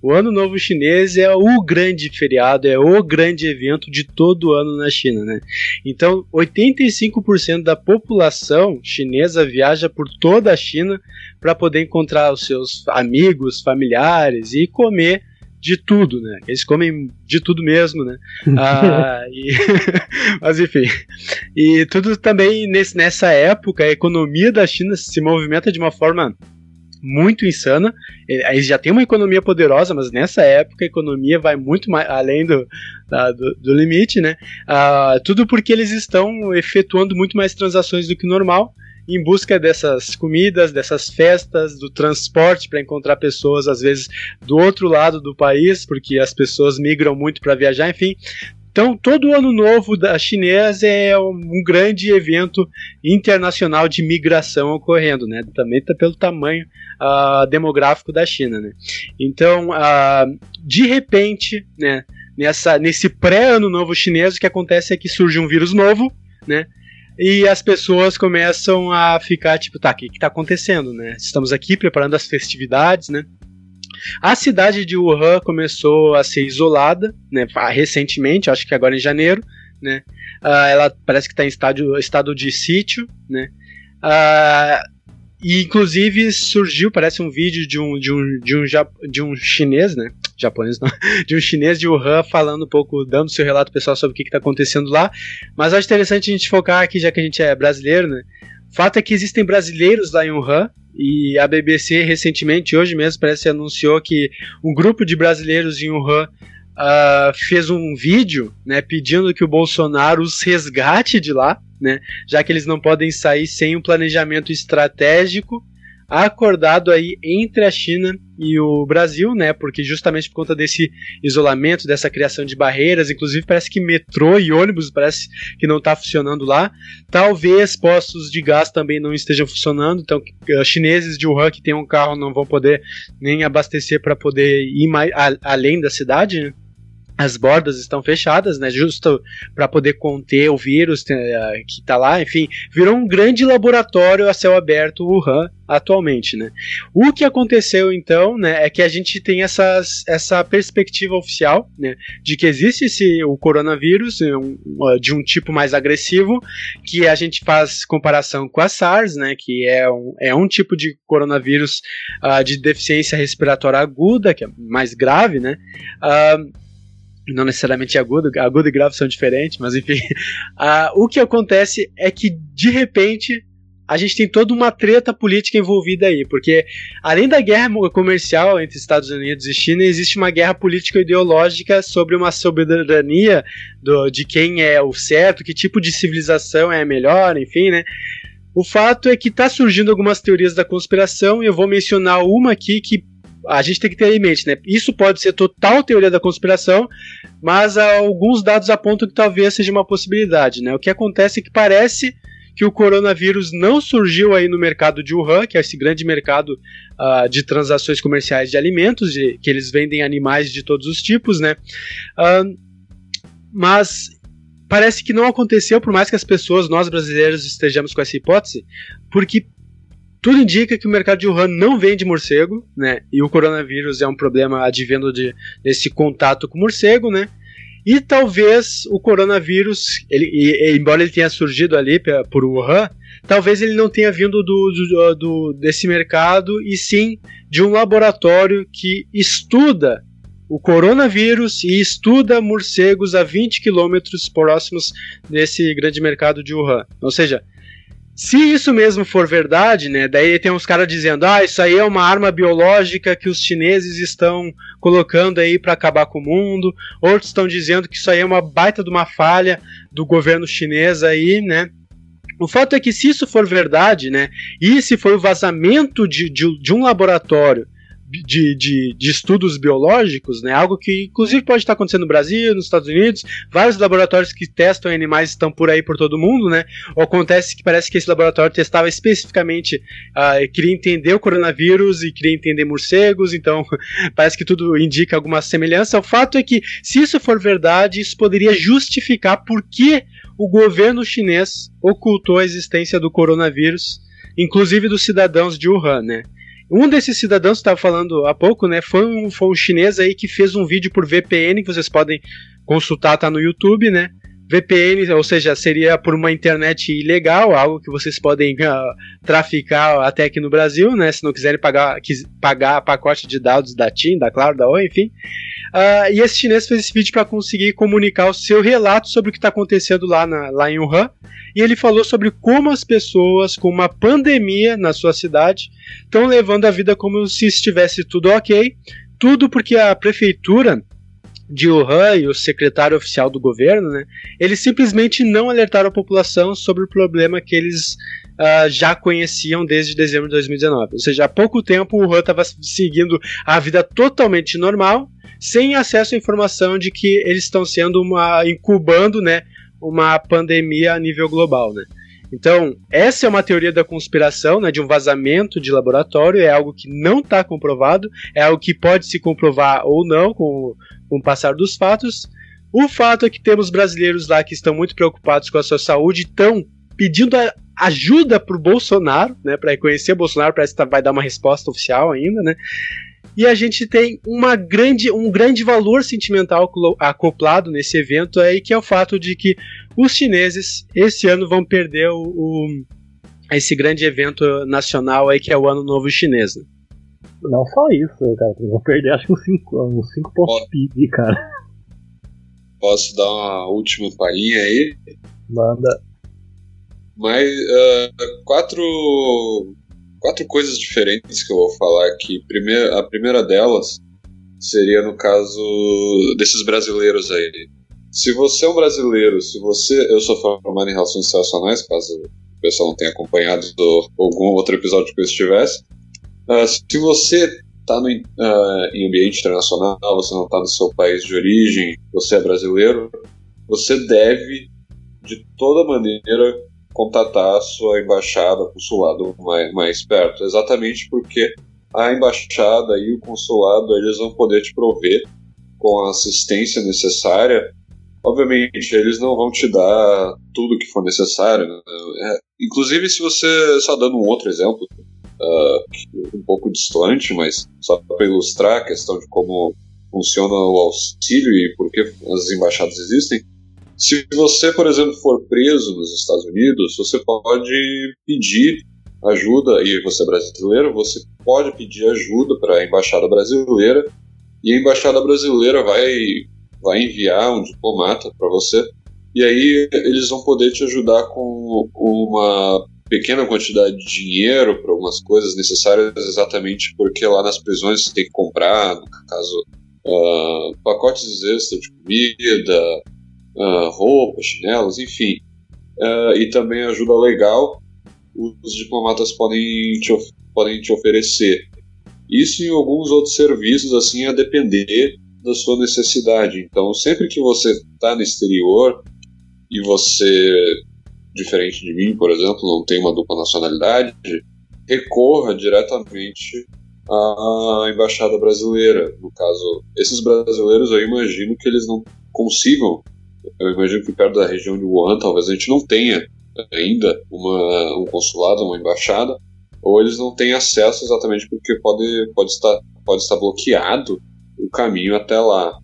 o Ano Novo Chinês é o grande feriado, é o grande evento de todo ano na China, né? Então, 85% da população chinesa viaja por toda a China para poder encontrar os seus amigos, familiares e comer de tudo, né? Eles comem de tudo mesmo, né? ah, e, mas enfim. E tudo também nesse, nessa época, a economia da China se movimenta de uma forma muito insana. Eles já têm uma economia poderosa, mas nessa época a economia vai muito mais além do, da, do, do, limite, né? Ah, tudo porque eles estão efetuando muito mais transações do que normal em busca dessas comidas, dessas festas, do transporte para encontrar pessoas, às vezes do outro lado do país, porque as pessoas migram muito para viajar, enfim. Então, todo ano novo da chinesa é um grande evento internacional de migração ocorrendo, né? Também tá pelo tamanho uh, demográfico da China, né? Então, uh, de repente, né? Nessa, nesse pré-ano novo chinês, o que acontece é que surge um vírus novo, né? E as pessoas começam a ficar tipo, tá, o que, que tá acontecendo, né? Estamos aqui preparando as festividades, né? A cidade de Wuhan começou a ser isolada, né, recentemente, acho que agora em janeiro, né? Uh, ela parece que está em estado, estado de sítio, né? Uh, e inclusive surgiu, parece um vídeo de um, de um, de um, de um chinês, né? Japonês não, de um chinês de Wuhan falando um pouco, dando seu relato pessoal sobre o que está acontecendo lá. Mas acho interessante a gente focar aqui, já que a gente é brasileiro, né? O fato é que existem brasileiros lá em Wuhan, e a BBC recentemente, hoje mesmo, parece anunciou que um grupo de brasileiros em Wuhan uh, fez um vídeo né, pedindo que o Bolsonaro os resgate de lá, né, já que eles não podem sair sem um planejamento estratégico acordado aí entre a China e o Brasil, né? Porque justamente por conta desse isolamento, dessa criação de barreiras, inclusive parece que metrô e ônibus parece que não está funcionando lá. Talvez postos de gás também não estejam funcionando, então uh, chineses de Wuhan que têm um carro não vão poder nem abastecer para poder ir mais a, além da cidade, né? As bordas estão fechadas, né, justo para poder conter o vírus eh, que está lá, enfim, virou um grande laboratório a céu aberto Wuhan atualmente, né. O que aconteceu então, né, é que a gente tem essas, essa perspectiva oficial, né, de que existe esse, o coronavírus eh, um, de um tipo mais agressivo, que a gente faz comparação com a SARS, né, que é um, é um tipo de coronavírus uh, de deficiência respiratória aguda, que é mais grave, né, uh, não necessariamente agudo, agudo e grave são diferentes, mas enfim. Uh, o que acontece é que, de repente, a gente tem toda uma treta política envolvida aí, porque além da guerra comercial entre Estados Unidos e China, existe uma guerra política ideológica sobre uma soberania do, de quem é o certo, que tipo de civilização é a melhor, enfim, né? O fato é que está surgindo algumas teorias da conspiração e eu vou mencionar uma aqui que a gente tem que ter em mente, né? Isso pode ser total teoria da conspiração, mas alguns dados apontam que talvez seja uma possibilidade, né? O que acontece é que parece que o coronavírus não surgiu aí no mercado de Wuhan, que é esse grande mercado uh, de transações comerciais de alimentos, de, que eles vendem animais de todos os tipos, né? Uh, mas parece que não aconteceu, por mais que as pessoas, nós brasileiros, estejamos com essa hipótese, porque tudo indica que o mercado de Wuhan não vende morcego, né? E o coronavírus é um problema advindo de, desse contato com morcego, né? E talvez o coronavírus, ele, e, embora ele tenha surgido ali por Wuhan, talvez ele não tenha vindo do, do, do, desse mercado e sim de um laboratório que estuda o coronavírus e estuda morcegos a 20 quilômetros próximos desse grande mercado de Wuhan. Ou seja, se isso mesmo for verdade, né, daí tem uns caras dizendo, ah, isso aí é uma arma biológica que os chineses estão colocando aí para acabar com o mundo. Outros estão dizendo que isso aí é uma baita de uma falha do governo chinês aí, né? O fato é que se isso for verdade, né, e se for o vazamento de, de, de um laboratório de, de, de, estudos biológicos, né? Algo que inclusive pode estar acontecendo no Brasil, nos Estados Unidos, vários laboratórios que testam animais estão por aí por todo mundo, né? Ou acontece que parece que esse laboratório testava especificamente, uh, queria entender o coronavírus e queria entender morcegos, então parece que tudo indica alguma semelhança. O fato é que, se isso for verdade, isso poderia justificar por que o governo chinês ocultou a existência do coronavírus, inclusive dos cidadãos de Wuhan, né? Um desses cidadãos que estava falando há pouco, né, foi um, foi um chinês aí que fez um vídeo por VPN que vocês podem consultar, tá no YouTube, né? VPN, ou seja, seria por uma internet ilegal, algo que vocês podem uh, traficar até aqui no Brasil, né? Se não quiserem pagar, quis, pagar pacote de dados da TIM, da Claro, da Oi, enfim. Uh, e esse chinês fez esse vídeo para conseguir comunicar o seu relato sobre o que está acontecendo lá, na, lá em Wuhan. E ele falou sobre como as pessoas com uma pandemia na sua cidade estão levando a vida como se estivesse tudo ok. Tudo porque a prefeitura de Wuhan e o secretário oficial do governo, né, eles simplesmente não alertaram a população sobre o problema que eles uh, já conheciam desde dezembro de 2019. Ou seja, há pouco tempo o Wuhan estava seguindo a vida totalmente normal, sem acesso à informação de que eles estão sendo uma incubando, né, uma pandemia a nível global, né. Então, essa é uma teoria da conspiração, né, de um vazamento de laboratório, é algo que não está comprovado, é algo que pode se comprovar ou não com, com o passar dos fatos. O fato é que temos brasileiros lá que estão muito preocupados com a sua saúde, estão pedindo ajuda para o Bolsonaro, né, para reconhecer o Bolsonaro, parece que vai dar uma resposta oficial ainda, né? E a gente tem uma grande, um grande valor sentimental acoplado nesse evento aí, que é o fato de que os chineses esse ano vão perder o, o esse grande evento nacional aí que é o Ano Novo Chinês. Né?
Não só isso, cara. Eles vão perder acho que uns 5 uns cinco pontos PIB, cara.
Posso dar uma última palhinha aí?
Manda.
Mas uh, quatro, quatro coisas diferentes que eu vou falar aqui. Primeira, a primeira delas seria no caso desses brasileiros aí. Se você é um brasileiro, se você. Eu sou formado em relações internacionais, caso o pessoal não tenha acompanhado algum outro episódio que eu estivesse. Uh, se você está uh, em ambiente internacional, você não está no seu país de origem, você é brasileiro, você deve, de toda maneira, contatar a sua embaixada, consulado mais, mais perto. Exatamente porque a embaixada e o consulado eles vão poder te prover com a assistência necessária, obviamente eles não vão te dar tudo que for necessário. Né? É, inclusive, se você, só dando um outro exemplo, uh, um pouco distante, mas só para ilustrar a questão de como funciona o auxílio e por que as embaixadas existem. Se você, por exemplo, for preso nos Estados Unidos, você pode pedir ajuda, e você é brasileiro, você pode pedir ajuda para a embaixada brasileira, e a embaixada brasileira vai, vai enviar um diplomata para você, e aí eles vão poder te ajudar com uma pequena quantidade de dinheiro para algumas coisas necessárias, exatamente porque lá nas prisões você tem que comprar, no caso, uh, pacotes extras de comida, uh, roupa, chinelos, enfim. Uh, e também ajuda legal os diplomatas podem te, podem te oferecer. Isso e alguns outros serviços, assim, a depender da sua necessidade. Então, sempre que você está no exterior e você, diferente de mim, por exemplo, não tem uma dupla nacionalidade, recorra diretamente à embaixada brasileira. No caso, esses brasileiros eu imagino que eles não consigam. Eu imagino que perto da região de Wuhan, talvez a gente não tenha ainda uma, um consulado, uma embaixada, ou eles não têm acesso exatamente porque pode, pode, estar, pode estar bloqueado o caminho até lá.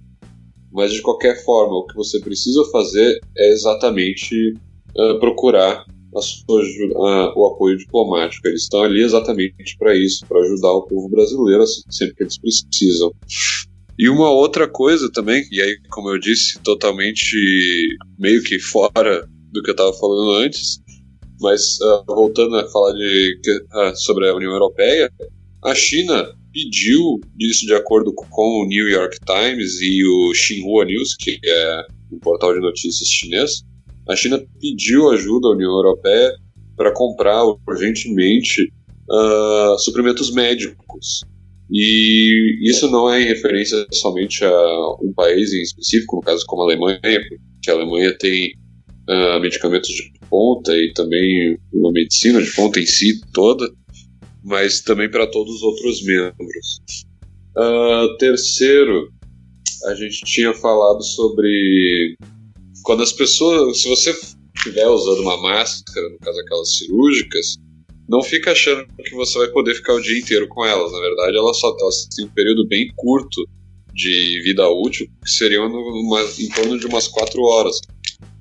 Mas de qualquer forma, o que você precisa fazer é exatamente uh, procurar sua, uh, o apoio diplomático. Eles estão ali exatamente para isso, para ajudar o povo brasileiro assim, sempre que eles precisam. E uma outra coisa também, e aí, como eu disse, totalmente meio que fora do que eu estava falando antes, mas uh, voltando a falar de, uh, sobre a União Europeia, a China pediu, isso de acordo com o New York Times e o Xinhua News, que é um portal de notícias chinês, a China pediu ajuda à União Europeia para comprar urgentemente uh, suprimentos médicos. E isso não é em referência somente a um país em específico, no caso como a Alemanha, porque a Alemanha tem uh, medicamentos de ponta e também uma medicina de ponta em si toda, mas também para todos os outros membros. Uh, terceiro, a gente tinha falado sobre quando as pessoas, se você estiver usando uma máscara, no caso aquelas cirúrgicas, não fica achando que você vai poder ficar o dia inteiro com elas. Na verdade, elas só elas têm um período bem curto de vida útil, que seriam em torno de umas 4 horas.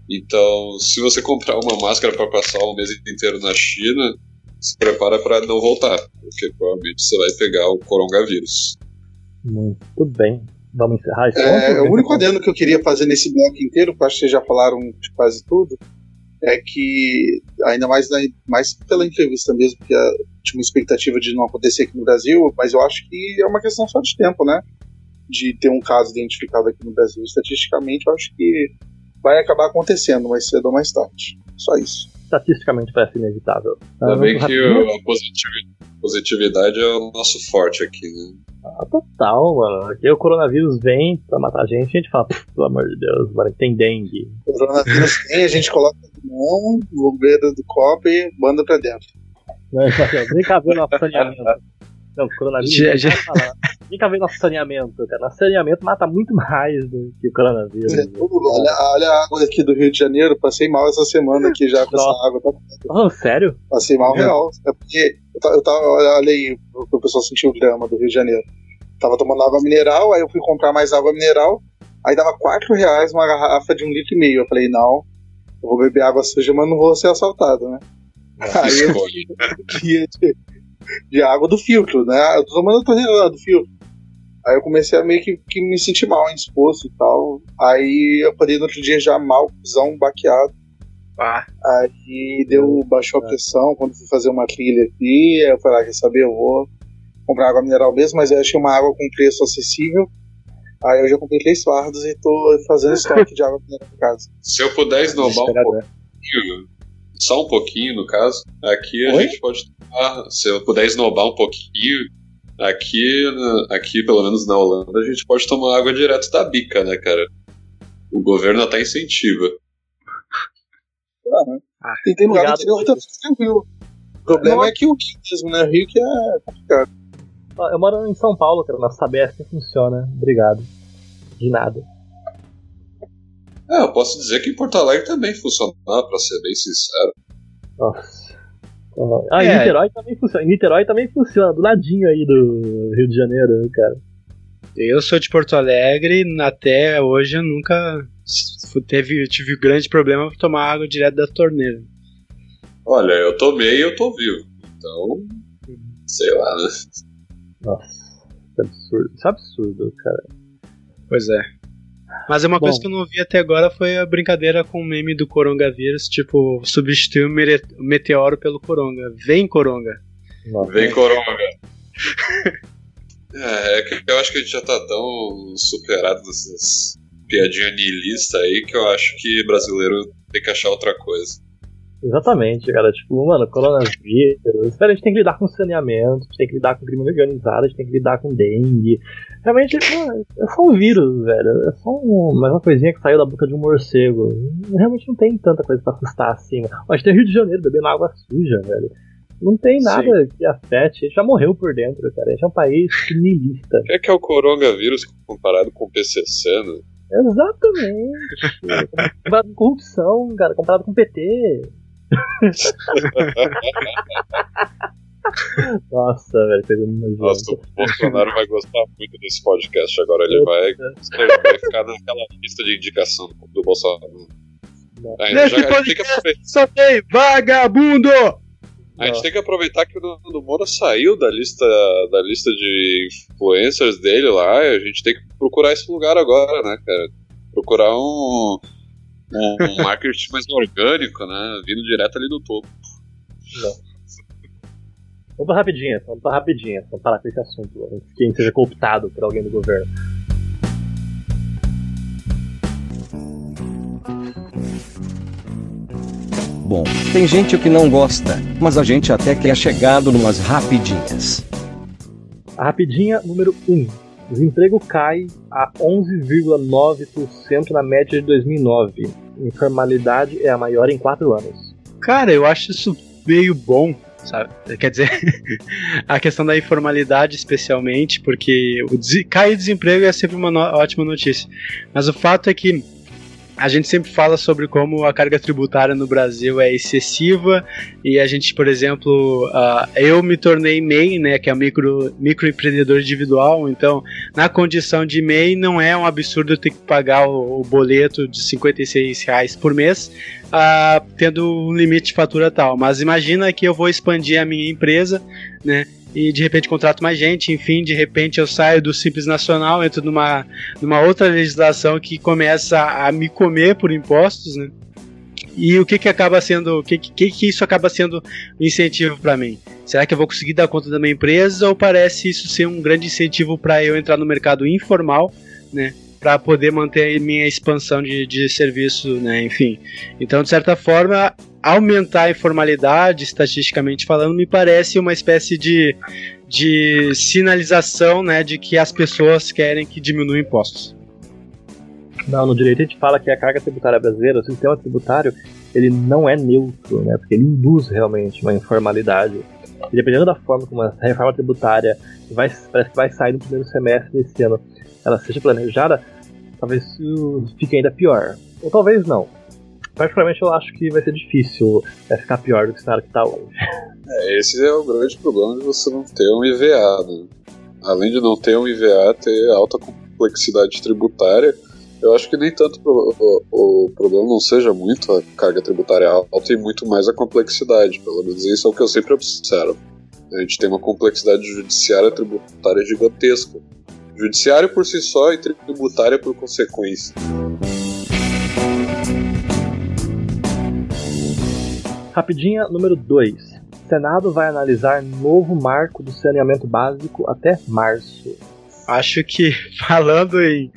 Então, se você comprar uma máscara para passar um mês inteiro na China, se prepara para não voltar, porque provavelmente você vai pegar o coronavírus.
Muito bem. Vamos encerrar esse
é, ponto? O único adendo que eu queria fazer nesse bloco inteiro, que acho que vocês já falaram de quase tudo, é que, ainda mais, mais pela entrevista mesmo, que tinha uma expectativa de não acontecer aqui no Brasil, mas eu acho que é uma questão só de tempo, né? De ter um caso identificado aqui no Brasil. Estatisticamente, eu acho que vai acabar acontecendo mais cedo ou mais tarde. Só isso.
Estatisticamente parece inevitável.
Ainda bem que a positividade é o nosso forte aqui, né?
Ah, total, mano. Aqui o coronavírus vem pra matar a gente a gente fala, pelo amor de Deus, mano, tem dengue.
O coronavírus vem, a gente coloca mão, no beira do copo e manda pra dentro.
Não, cabe o nosso saneamento. Não, o coronavírus. Já, já. Vem cá ver nosso saneamento, cara. Nosso saneamento mata muito mais do que o coronavírus. É,
olha, olha, a água aqui do Rio de Janeiro, passei mal essa semana aqui já com Nossa. essa água. Tá...
Oh, sério?
Passei mal é. real. É porque eu tava, olha aí, o pessoal sentiu o drama do Rio de Janeiro. Tava tomando água mineral, aí eu fui comprar mais água mineral, aí dava 4 reais uma garrafa de um litro e meio. Eu falei, não, eu vou beber água suja, mas não vou ser assaltado, né? Aí eu de, de, água do filtro, né? Eu tô tomando a torneira do filtro. Aí eu comecei a meio que, que me sentir mal, indisposto e tal. Aí eu acordei no outro dia já mal, pisão, baqueado. Ah. Aí deu, baixou a pressão quando fui fazer uma trilha aqui. Aí eu falei, ah, quer saber, eu vou comprar água mineral mesmo, mas eu achei uma água com preço acessível. Aí eu já comprei três fardos e tô fazendo estoque de água mineral em casa.
Se eu puder esnobar um pouquinho, só um pouquinho no caso, aqui a Oi? gente pode tomar, se eu puder esnobar um pouquinho, Aqui, aqui, pelo menos na Holanda, a gente pode tomar água direto da bica, né, cara? O governo até incentiva.
Ah, e tem lugar do interior tá tranquilo. O problema é que o Rio mesmo, né? Rio que é complicado.
Eu moro em São Paulo, cara. Nossa Sabesp funciona. Obrigado. de nada.
É, eu posso dizer que em Porto Alegre também funcionava, pra ser bem sincero.
Nossa. Ah,
É.
em Niterói também funciona. Em Niterói também funciona, do ladinho aí do Rio de Janeiro, cara.
Eu sou de Porto Alegre, até hoje eu nunca teve, tive grande problema pra tomar água direto da torneira.
Olha, eu tomei e eu tô vivo. Então, sei lá, né?
Nossa, que absurdo. Isso é absurdo, cara.
Pois é. Mas uma
Bom.
coisa que eu não vi até agora foi a brincadeira com o meme do coronavírus, tipo, substituir o meteoro pelo coronga. Vem coronga.
Nossa.
Vem coronga. É, é que eu acho que a gente já tá tão superado nessas piadinhas nihilistas aí que eu acho que brasileiro tem que achar outra coisa.
Exatamente, cara. Tipo, mano, coronavírus. Espera, a gente tem que lidar com saneamento, a gente tem que lidar com crime organizado, a gente tem que lidar com dengue. Realmente, é só um vírus, velho. É só um, mais uma coisinha que saiu da boca de um morcego. Realmente não tem tanta coisa pra assustar assim. Ó, a gente tem Rio de Janeiro bebendo água suja, velho. Não tem nada que afete. A gente já morreu por dentro, cara. A gente é um país niilista.
O que é que é o coronavírus comparado com o PCC, né?
Exatamente. comparado com corrupção, cara. Comparado com PT. Nossa, velho.
Nossa, o Bolsonaro vai gostar muito desse podcast agora. Ele vai, ficar naquela lista de indicação do Bolsonaro. A gente, já- aproveitar,
só tem vagabundo!
a gente tem que aproveitar que o Nando Moura saiu da lista, da lista de influencers dele lá. e A gente tem que procurar esse lugar agora, né, cara? Procurar um, um, um marketing mais orgânico, né? Vindo direto ali do topo.
Vamos pra rapidinha, vamos pra rapidinha. Vamos parar com esse assunto. antes que Quem seja cooptado por alguém do governo.
Bom, tem gente que não gosta, mas a gente até que é chegado numas rapidinhas.
A rapidinha número 1. Desemprego cai a 11,9% na média de 2009. Informalidade é a maior em 4 anos.
Cara, eu acho isso meio bom, sabe? Quer dizer, a questão da informalidade, especialmente, porque o des- cair de desemprego é sempre uma no- ótima notícia. Mas o fato é que a gente sempre fala sobre como a carga tributária no Brasil é excessiva e a gente, por exemplo, ah, eu me tornei MEI, né, que é o micro, microempreendedor individual, então na condição de MEI não é um absurdo ter que pagar o, o boleto de 56 reais por mês, ah, tendo um limite de fatura tal. Mas imagina que eu vou expandir a minha empresa, né? E de repente contrato mais gente, enfim, de repente eu saio do Simples Nacional, entro numa, numa outra legislação que começa a me comer por impostos, né? E o que que acaba sendo, o que, que que isso acaba sendo um incentivo para mim? Será que eu vou conseguir dar conta da minha empresa ou parece isso ser um grande incentivo para eu entrar no mercado informal, né? Para poder manter minha expansão de, de serviço, né? Enfim. Então, de certa forma, aumentar a informalidade, estatisticamente falando, me parece uma espécie de, de sinalização, né? De que as pessoas querem que diminua impostos.
Não, no direito a gente fala que a carga tributária brasileira, o sistema tributário, ele não é neutro, né? Porque ele induz realmente uma informalidade. E dependendo da forma como a reforma tributária vai, parece que vai sair no primeiro semestre desse ano, ela seja planejada, talvez fique ainda pior. Ou talvez não. Particularmente eu acho que vai ser difícil é, ficar pior do que o cenário que está hoje.
É, esse é o grande problema de você não ter um IVA, né? Além de não ter um IVA, ter alta complexidade tributária, eu acho que nem tanto pro- o, o problema não seja muito a carga tributária alta e muito mais a complexidade. Pelo menos isso é o que eu sempre observo. A gente tem uma complexidade judiciária tributária gigantesca. Judiciário por si só e tributária por consequência.
Rapidinha número 2. Senado vai analisar novo marco do saneamento básico até março.
Acho que falando em,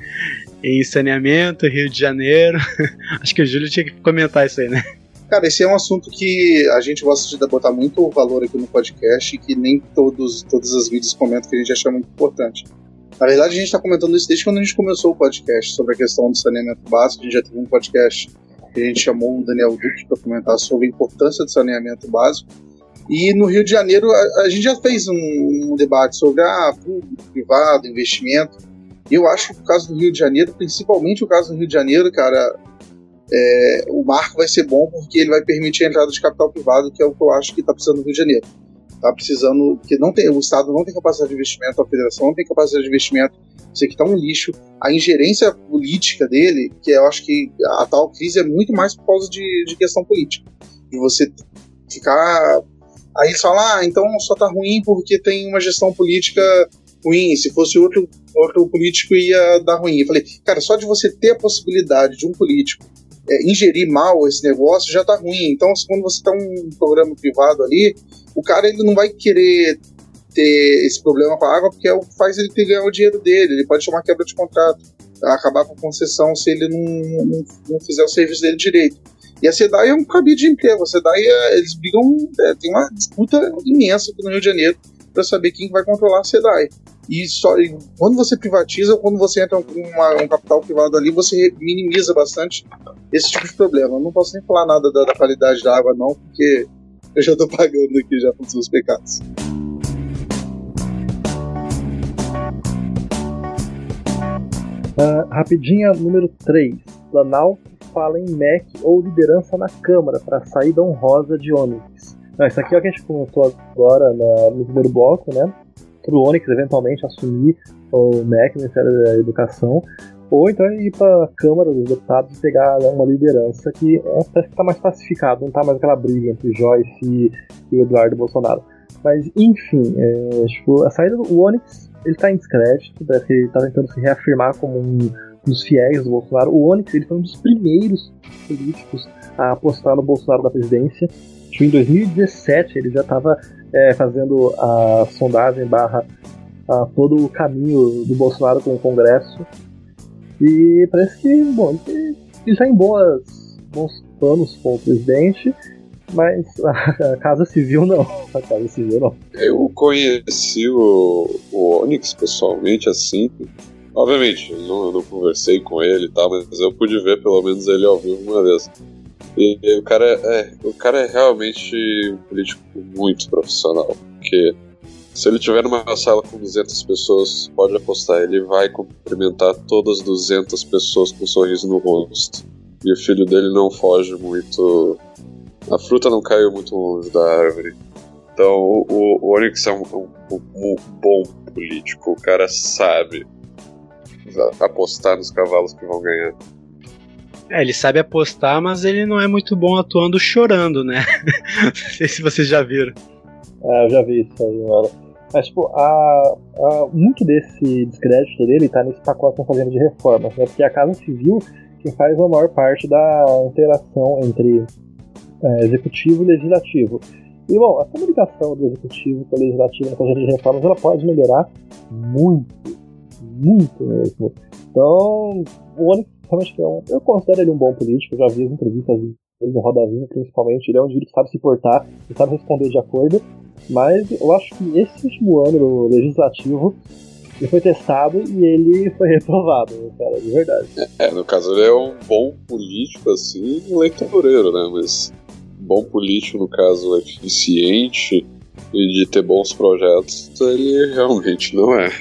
em saneamento, Rio de Janeiro, acho que o Júlio tinha que comentar isso aí, né?
Cara, esse é um assunto que a gente gosta de botar muito valor aqui no podcast e que nem todos, todas as vídeos comentam que a gente acha muito importante. Na verdade, a gente está comentando isso desde quando a gente começou o podcast sobre a questão do saneamento básico. A gente já teve um podcast a gente chamou o Daniel Duque para comentar sobre a importância do saneamento básico. E no Rio de Janeiro, a, a gente já fez um, um debate sobre ah, público, privado, investimento. Eu acho que o caso do Rio de Janeiro, principalmente o caso do Rio de Janeiro, cara, é, o marco vai ser bom porque ele vai permitir a entrada de capital privado, que é o que eu acho que está precisando no Rio de Janeiro. Está precisando, que não tem, o Estado não tem capacidade de investimento, a Federação não tem capacidade de investimento, isso aqui está um lixo. A ingerência política dele, que eu acho que a tal crise é muito mais por causa de, de questão política. De você ficar. Aí eles falam, ah, então só está ruim porque tem uma gestão política ruim. Se fosse outro, outro político ia dar ruim. Eu falei, cara, só de você ter a possibilidade de um político é, ingerir mal esse negócio já está ruim. Então, quando você está um programa privado ali, o cara ele não vai querer ter esse problema com a água porque é o que faz ele ter ganhar o dinheiro dele. Ele pode chamar quebra de contrato, acabar com a concessão se ele não, não, não fizer o serviço dele direito. E a SEDAI é um cabide de emprego. A SEDAI, é, eles brigam, é, tem uma disputa imensa aqui no Rio de Janeiro para saber quem vai controlar a SEDAI. E, só, e quando você privatiza, quando você entra com uma, um capital privado ali, você minimiza bastante esse tipo de problema. Eu não posso nem falar nada da, da qualidade da água, não, porque eu já estou pagando aqui já com seus pecados.
Uh, rapidinha número 3. Planalto fala em MEC ou liderança na Câmara para saída honrosa de Onyx. Não, isso aqui é o que a gente comentou agora na, no primeiro bloco, né? Para o Onyx eventualmente assumir o MEC, Ministério da Educação, ou então ir para a Câmara dos Deputados e pegar né, uma liderança que parece que está mais pacificado, não está mais aquela briga entre Joyce e, e o Eduardo Bolsonaro. Mas, enfim, é, tipo, a saída do Onyx ele tá em descrédito, parece que ele tá tentando se reafirmar como um dos fiéis do Bolsonaro. O Onyx ele foi um dos primeiros políticos a apostar no Bolsonaro da presidência. Em 2017 ele já estava é, fazendo a sondagem barra a, todo o caminho do Bolsonaro com o Congresso. E parece que, bom, ele, ele tá em boas, bons planos com o presidente mas a Casa Civil não. A Casa Civil não.
Eu conheci o, o Onyx pessoalmente assim. Obviamente, não, eu não conversei com ele e tal, mas eu pude ver pelo menos ele ao vivo uma vez. E, e o cara é, o cara é realmente um político muito profissional. Porque se ele tiver numa sala com 200 pessoas, pode apostar, ele vai cumprimentar todas as 200 pessoas com um sorriso no rosto. E o filho dele não foge muito a fruta não caiu muito longe da árvore. Então o, o, Onyx é um, um, um, bom político. O cara sabe apostar nos cavalos que vão ganhar.
É, ele sabe apostar, mas ele não é muito bom atuando chorando, né? não sei se vocês já viram.
É, eu já vi isso aí, mano. Mas, tipo, a, a, muito desse descrédito dele tá nesse pacote que estão fazendo de reformas, né? Porque a Casa Civil que faz a maior parte da interação entre é, executivo e legislativo. E bom, a comunicação do executivo com o legislativo na projeto de reformas ela pode melhorar muito, muito mesmo. Então, o Onyx realmente é um, eu considero ele um bom político, já vi as entrevistas dele no Roda Viva, principalmente, ele é um indivíduo que sabe se portar, que sabe responder de acordo, mas eu acho que esse último ano no legislativo ele foi testado e ele foi reprovado, cara, de verdade.
É, no caso ele é um bom político, assim, eleitoreiro, né, mas bom político, no caso, eficiente e de ter bons projetos, ele realmente não é.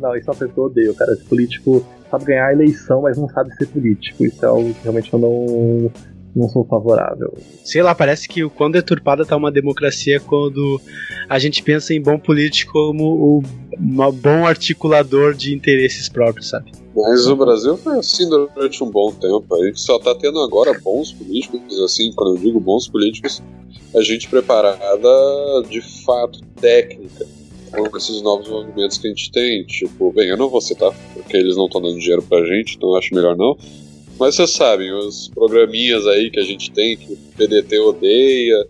Não, isso é uma pessoa odeio, cara. Esse político sabe ganhar a eleição, mas não sabe ser político. Isso é algo que realmente eu não, não sou favorável.
Sei lá, parece que o quão deturpada tá uma democracia quando a gente pensa em bom político como o um bom articulador de interesses próprios, sabe?
Mas o Brasil foi assim durante um bom tempo. A gente só tá tendo agora bons políticos, assim, quando eu digo bons políticos, a gente preparada de fato técnica com esses novos movimentos que a gente tem. Tipo, bem, eu não vou citar, porque eles não estão dando dinheiro pra gente, então acho melhor não. Mas vocês sabem, os programinhas aí que a gente tem, que o PDT odeia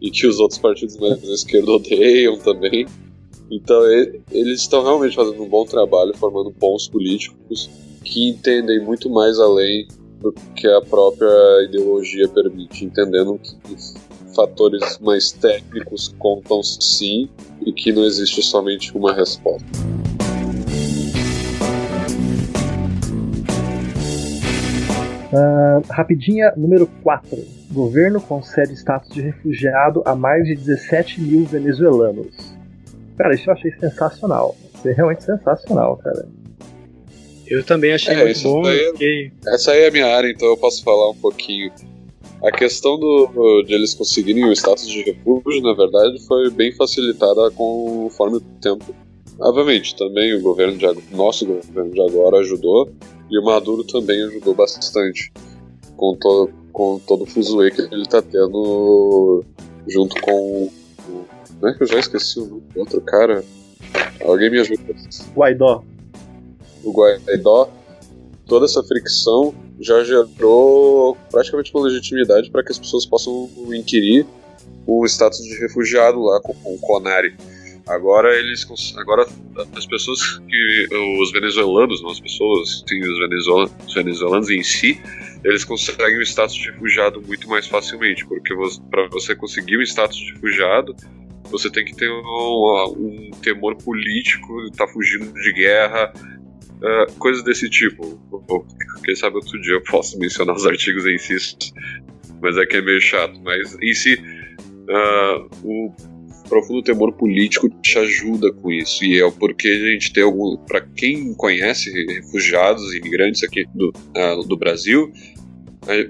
e que os outros partidos mais da esquerda odeiam também. Então eles estão realmente fazendo um bom trabalho, formando bons políticos que entendem muito mais além do que a própria ideologia permite, entendendo que fatores mais técnicos contam sim e que não existe somente uma resposta.
Uh, rapidinha número 4. Governo concede status de refugiado a mais de 17 mil venezuelanos. Cara, isso eu achei sensacional. Isso é realmente sensacional, cara.
Eu também achei
É,
muito
isso
bom.
daí
fiquei-
Essa aí é a minha área, então eu posso falar um pouquinho. A questão do, de eles conseguirem o status de refúgio, na verdade, foi bem facilitada conforme o tempo. Obviamente, também o governo de nosso governo de agora ajudou e o Maduro também ajudou bastante com, to, com todo o fuzuê que ele tá tendo junto com o. Não é que eu já esqueci o nome do outro cara? Alguém me ajuda.
Guaidó.
o Guaidó, toda essa fricção já gerou praticamente uma legitimidade para que as pessoas possam inquirir o status de refugiado lá com, com o Conari. Agora eles agora as pessoas que os venezuelanos, não as pessoas, sim, os, venezuela- os venezuelanos em si, eles conseguem o status de refugiado muito mais facilmente, porque para você conseguir o status de refugiado, você tem que ter um, um temor político, estar fugindo de guerra, ah, coisas desse tipo. Quem sabe outro dia eu posso mencionar os artigos em si, mas é que é meio chato. Mas em si, ah, o profundo temor político te ajuda com isso. E é o porquê a gente tem algum. Para quem conhece refugiados imigrantes aqui do, ah, do Brasil,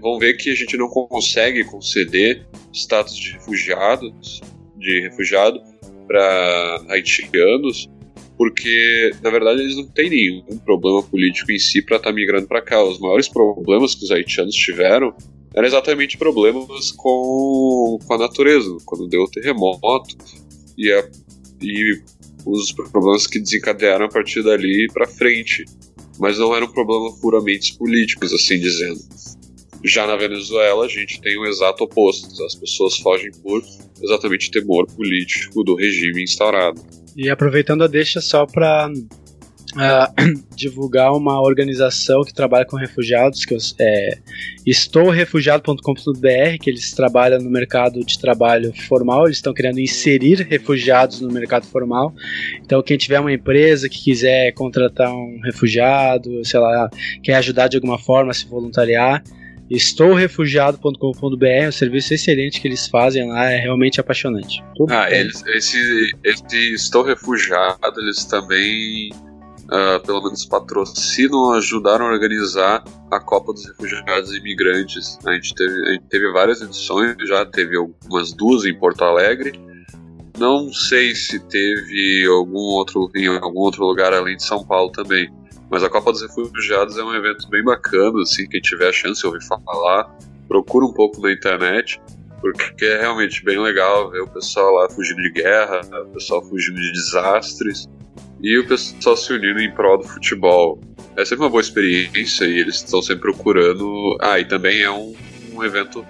vão ver que a gente não consegue conceder status de refugiados, de refugiado para haitianos porque na verdade eles não têm nenhum problema político em si para estar migrando para cá. Os maiores problemas que os haitianos tiveram eram exatamente problemas com, com a natureza, quando deu o terremoto e, a, e os problemas que desencadearam a partir dali para frente. Mas não eram problemas puramente políticos, assim dizendo. Já na Venezuela, a gente tem o exato oposto. As pessoas fogem por exatamente temor político do regime instaurado.
E aproveitando a deixa só para divulgar uma organização que trabalha com refugiados, que eu- é estourefugiado.com.br, que eles trabalham no mercado de trabalho formal, eles estão querendo inserir refugiados no mercado formal. Então, quem tiver uma empresa que quiser contratar um refugiado, sei lá, quer ajudar de alguma forma a se voluntariar, estourefugiado.com.br, é um serviço excelente que eles fazem lá, é realmente apaixonante.
Tudo
Ah,
bem.
eles, esse, esse Estou Refugiado, eles também, ah, pelo menos, patrocinam, ajudaram a organizar a Copa dos Refugiados e Imigrantes. A gente teve, a gente teve várias edições, já teve algumas duas em Porto Alegre. Não sei se teve algum outro, em algum outro lugar além de São Paulo também. Mas a Copa dos Refugiados é um evento bem bacana, assim, quem tiver a chance de ouvir falar, procura um pouco na internet, porque é realmente bem legal ver o pessoal lá fugindo de guerra, o pessoal fugindo de desastres e o pessoal se unindo em prol do futebol. É sempre uma boa experiência e eles estão sempre procurando. Ah, e também é um, um evento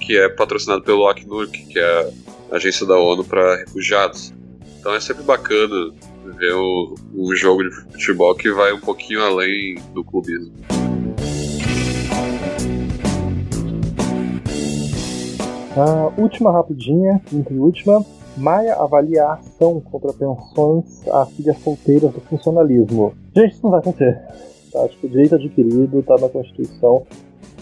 que é patrocinado pelo Acnur, que é a agência da ONU para refugiados. Então é sempre bacana ver o- um jogo de futebol que vai um pouquinho além do clubismo.
A última rapidinha, quinta e última. Maia avalia a ação contra pensões a filhas solteiras do funcionalismo. Gente, isso não vai acontecer. Tá? Tipo, direito adquirido, tá na Constituição.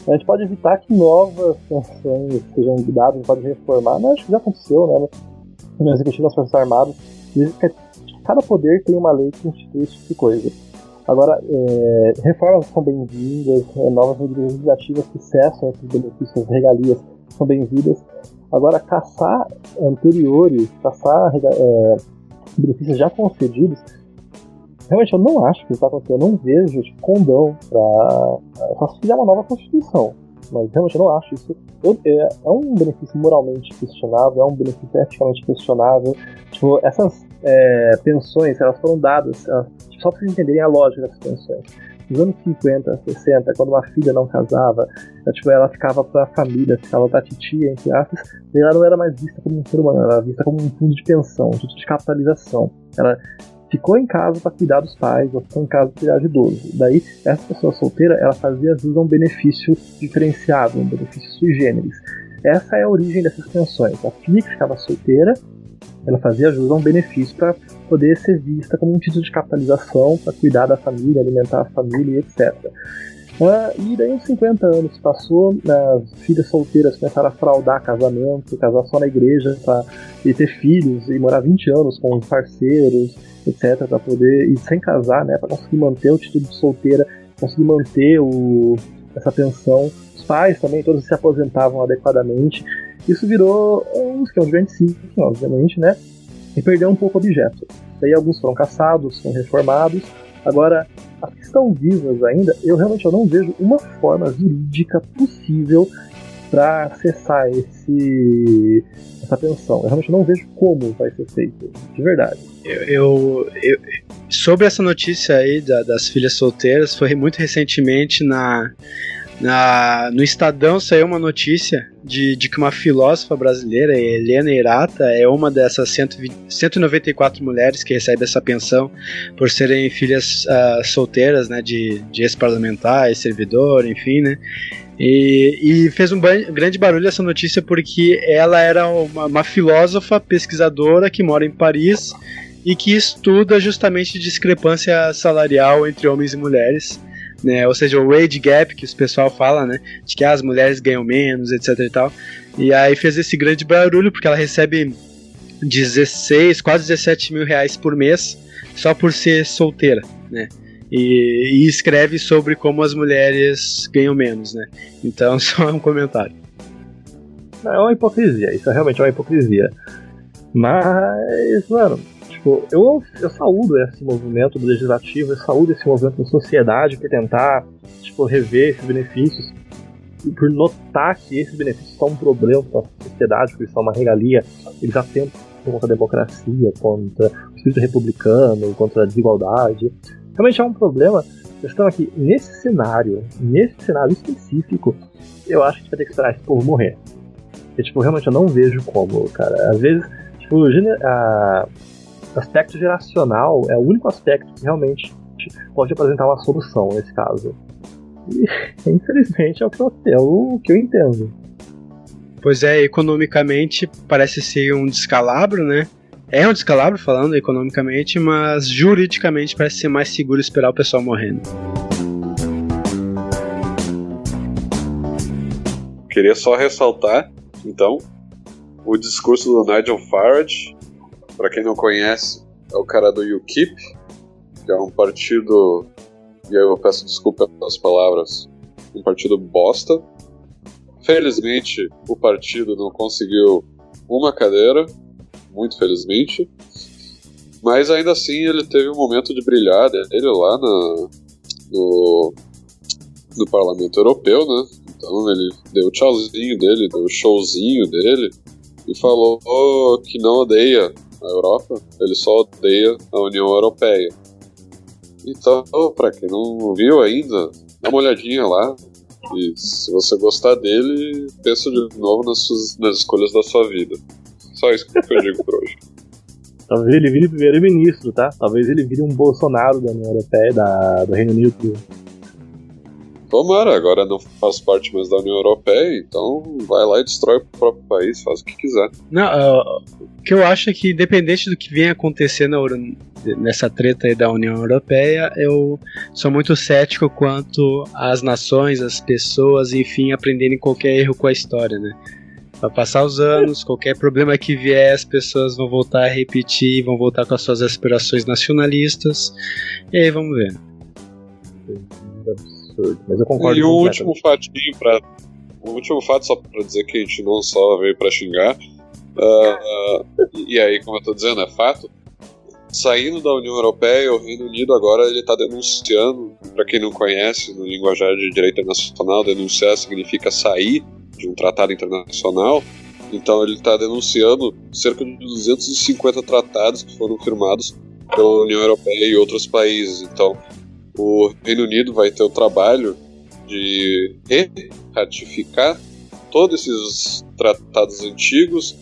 A gente pode evitar que novas pensões sejam dadas, pode reformar, mas acho que já aconteceu, né? No Executivo das Forças Armadas, cada poder tem uma lei que institui esse tipo de coisa. Agora, é, reformas são bem-vindas, é, novas medidas legislativas que cessam esses benefícios, regalias são bem-vindas. Agora, caçar anteriores, caçar é, benefícios já concedidos, realmente eu não acho que isso está acontecendo. Eu não vejo tipo, condão para. Só se fizer uma nova Constituição. Mas realmente eu não acho isso. Eu- é, é um benefício moralmente questionável, é um benefício eticamente questionável. Tipo, essas é, pensões, elas foram dadas, elas- tipo, só para vocês entenderem a lógica dessas pensões. Nos anos 50, 60, quando uma filha não casava, ela, tipo, ela ficava pra família, ficava pra titia, entre aspas, e ela não era mais vista como um ser humano, ela era vista como um fundo de pensão, um fundo de capitalização. Ela ficou em casa para cuidar dos pais, ou ficou em casa para cuidar de idoso. Daí, essa pessoa solteira, ela fazia jus a um benefício diferenciado, um benefício sui generis. Essa é a origem dessas pensões. A filha que ficava solteira, ela fazia jus a um benefício para poder ser vista como um título de capitalização para cuidar da família, alimentar a família e etc. Uh, e daí uns 50 anos passou, as filhas solteiras começaram a fraudar casamento, casar só na igreja pra, e ter filhos e morar 20 anos com os parceiros, etc, para poder e sem casar, né, para conseguir manter o título de solteira, conseguir manter o, essa pensão. Os pais também todos se aposentavam adequadamente. Isso virou um esquema de grande sim, obviamente, né? E perdeu um pouco o objeto. Daí alguns foram caçados, foram reformados. Agora as que estão vivas ainda, eu realmente eu não vejo uma forma jurídica possível para acessar esse, essa pensão. Eu realmente não vejo como vai ser feito, de verdade.
Eu, eu, eu sobre essa notícia aí da, das filhas solteiras, foi muito recentemente na, na, no Estadão saiu uma notícia de, de que uma filósofa brasileira, Helena Irata, é uma dessas 120, 194 mulheres que recebe essa pensão por serem filhas uh, solteiras, né, de, de ex-parlamentar, ex-servidor, enfim, né, e, e, fez um grande barulho essa notícia porque ela era uma, uma, filósofa pesquisadora que mora em Paris e que estuda justamente discrepância salarial entre homens e mulheres né? Ou seja, o wage gap que o pessoal fala, né? De que ah, as mulheres ganham menos, etc e tal. E aí fez esse grande barulho porque ela recebe 16, quase 17 mil reais por mês só por ser solteira, né? E, e, escreve sobre como as mulheres ganham menos, né? Então, só um comentário.
É uma hipocrisia, isso é realmente uma hipocrisia. Mas, mano, tipo, eu, eu saúdo esse movimento do legislativo, eu saúdo esse movimento da sociedade por tentar, tipo, rever esses benefícios e por notar que esses benefícios são um problema para a sociedade, porque são uma regalia, eles atentam contra a democracia, contra o espírito republicano, contra a desigualdade. Realmente é um problema. A questão é que, nesse cenário, nesse cenário específico, eu acho que a gente vai ter que esperar esse povo morrer. Porque, tipo, realmente eu não vejo como, cara. Às vezes, tipo, a, aspecto geracional é o único aspecto que realmente pode apresentar uma solução nesse caso. E, infelizmente, é o que eu, é o que eu entendo.
Pois é, economicamente parece ser um descalabro, né? É um descalabro falando economicamente, mas juridicamente parece ser mais seguro esperar o pessoal morrendo.
Queria só ressaltar, então, o discurso do Nigel Farage para quem não conhece, é o cara do UKIP, que é um partido, e eu peço desculpa pelas palavras, um partido bosta. Felizmente, o partido não conseguiu uma cadeira, muito felizmente, mas ainda assim ele teve um momento de brilhar dele lá na, no, no Parlamento Europeu, né? Então ele deu o tchauzinho dele, deu o showzinho dele e falou que não odeia a Europa, ele só odeia a União Europeia. Então, para quem não viu ainda, dá uma olhadinha lá. E se você gostar dele, pensa de novo nas, suas, nas escolhas da sua vida. Só isso que eu digo por hoje.
Talvez ele vire primeiro-ministro, tá? Talvez ele vire um Bolsonaro da União Europeia, da, do Reino Unido.
Tomara, agora não faz parte mais da União Europeia, então vai lá e destrói o próprio país, faz o que quiser.
Não, uh, o que eu acho é que, independente do que venha acontecer na, nessa treta aí da União Europeia, eu sou muito cético quanto às nações, as pessoas, enfim, aprenderem qualquer erro com a história, né? Vai passar os anos, qualquer problema que vier, as pessoas vão voltar a repetir, vão voltar com as suas aspirações nacionalistas, e aí vamos ver
absurdo. Mas eu concordo
E o último fatinho para o último fato, só para dizer que a gente não só veio para xingar, uh, e aí, como eu tô dizendo, é fato, saindo da União Europeia, o Reino Unido agora ele está denunciando, para quem não conhece, no linguajar de direito internacional, denunciar significa sair de um tratado internacional, então ele está denunciando cerca de 250 tratados que foram firmados pela União Europeia e outros países. Então, o Reino Unido vai ter o trabalho de ratificar todos esses tratados antigos.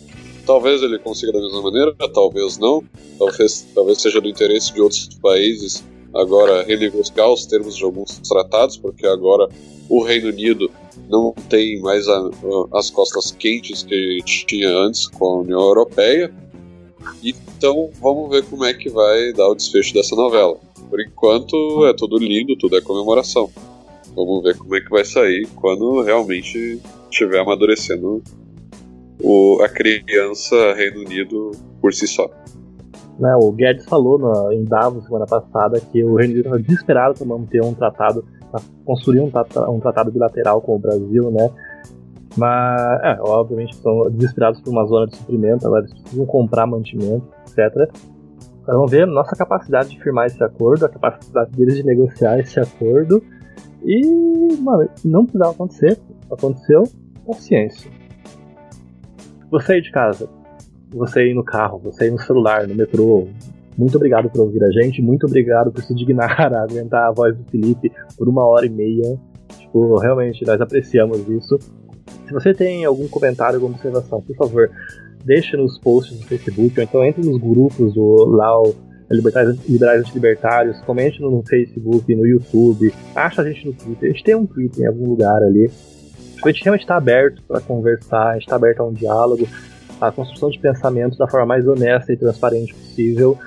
Talvez ele consiga da mesma maneira, talvez não. Talvez, talvez seja do interesse de outros países agora renegociar os termos de alguns tratados, porque agora o Reino Unido não tem mais a, as costas quentes que tinha antes com a União Europeia. Então vamos ver como é que vai dar o desfecho dessa novela. Por enquanto é tudo lindo, tudo é comemoração. Vamos ver como é que vai sair quando realmente estiver amadurecendo o, a criança Reino Unido por si só.
Né, o Guedes falou na, em Davos semana passada que o Reino Unido estava desesperado para manter um tratado, para construir um, um, tratado bilateral com o Brasil, né? Mas, é, obviamente, estão desesperados por uma zona de suprimento, agora eles precisam comprar mantimento, etc. Agora vamos ver nossa capacidade de firmar esse acordo, a capacidade deles de negociar esse acordo. E, mano, não precisava acontecer. Aconteceu, paciência. Você aí de casa, você aí no carro, você aí no celular, no metrô, muito obrigado por ouvir a gente, muito obrigado por se dignar a aguentar a voz do Felipe por uma hora e meia. Tipo, realmente, nós apreciamos isso. Se você tem algum comentário, alguma observação, por favor, deixe nos posts do Facebook, ou então entre nos grupos do lá o Liberais, Liberais Antilibertários, comente no Facebook, no YouTube, acha a gente no Twitter, a gente tem um Twitter em algum lugar ali. A gente realmente está aberto para conversar, a gente está aberto a um diálogo, a construção de pensamentos da forma mais honesta e transparente possível.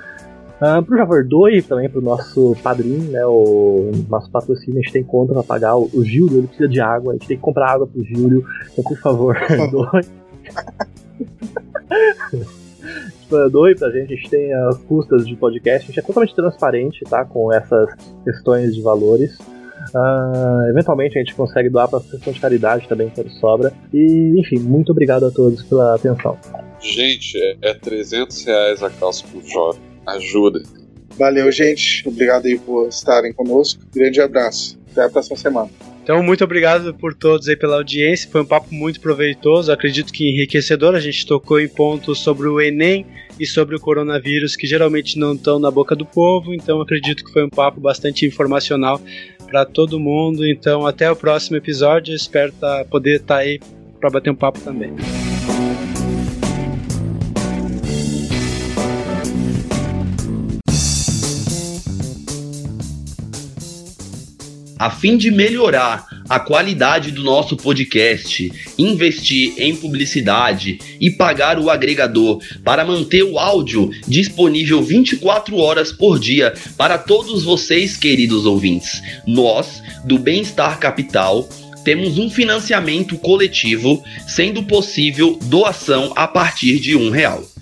Uh, por favor, doe também pro nosso padrinho, né? O nosso patrocínio, a gente tem conta para pagar. O, o ele precisa de água, a gente tem que comprar água pro Júlio. Então, por favor, doe. tipo, doe pra gente, a gente tem as custas de podcast, a gente é totalmente transparente, tá? Com essas questões de valores. Uh, eventualmente a gente consegue doar para a sessão de caridade também quando sobra. E, enfim, muito obrigado a todos pela atenção.
Gente, é, é 300 reais a calça pro jovem. Ajuda.
Valeu, gente. Obrigado aí por estarem conosco. Grande abraço. Até a próxima semana.
Então, muito obrigado por todos aí pela audiência. Foi um papo muito proveitoso, acredito que enriquecedor. A gente tocou em pontos sobre o Enem e sobre o coronavírus que geralmente não estão na boca do povo. Então, acredito que foi um papo bastante informacional para todo mundo. Então, até o próximo episódio. Espero tá, poder estar tá aí para bater um papo também.
A fim de melhorar a qualidade do nosso podcast, investir em publicidade e pagar o agregador para manter o áudio disponível 24 horas por dia para todos vocês, queridos ouvintes. Nós, do Bem-Estar Capital, temos um financiamento coletivo, sendo possível doação a partir de um real.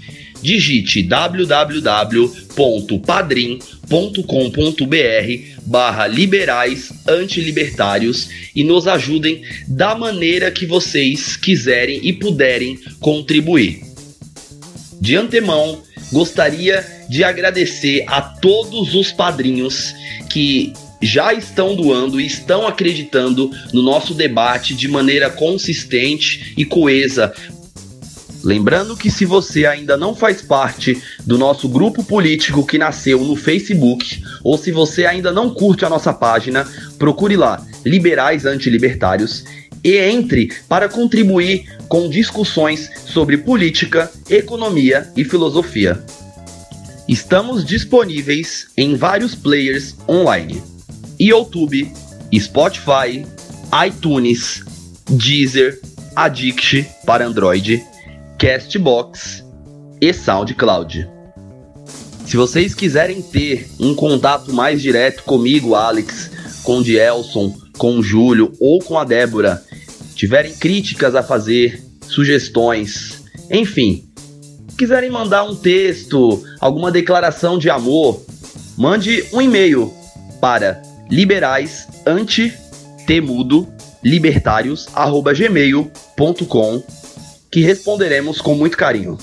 Digite www.padrim.com.br barra liberais antilibertários e nos ajudem da maneira que vocês quiserem e puderem contribuir. De antemão, gostaria de agradecer a todos os padrinhos que já estão doando e estão acreditando no nosso debate de maneira consistente e coesa Lembrando que se você ainda não faz parte do nosso grupo político que nasceu no Facebook, ou se você ainda não curte a nossa página, procure lá, Liberais Antilibertários, e entre para contribuir com discussões sobre política, economia e filosofia. Estamos disponíveis em vários players online: YouTube, Spotify, iTunes, Deezer, Addict para Android Castbox e SoundCloud. Se vocês quiserem ter um contato mais direto comigo, Alex, com o Dielson, com o Júlio ou com a Débora, tiverem críticas a fazer, sugestões, enfim, quiserem mandar um texto, alguma declaração de amor, mande um e-mail para liberais anti temudo libertários@gmail.com que responderemos com muito carinho.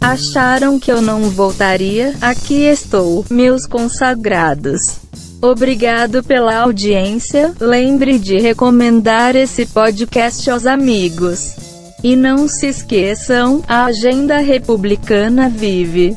Acharam que eu não voltaria? Aqui estou, meus consagrados. Obrigado pela audiência. Lembre de recomendar esse podcast aos amigos. E não se esqueçam, a agenda republicana vive.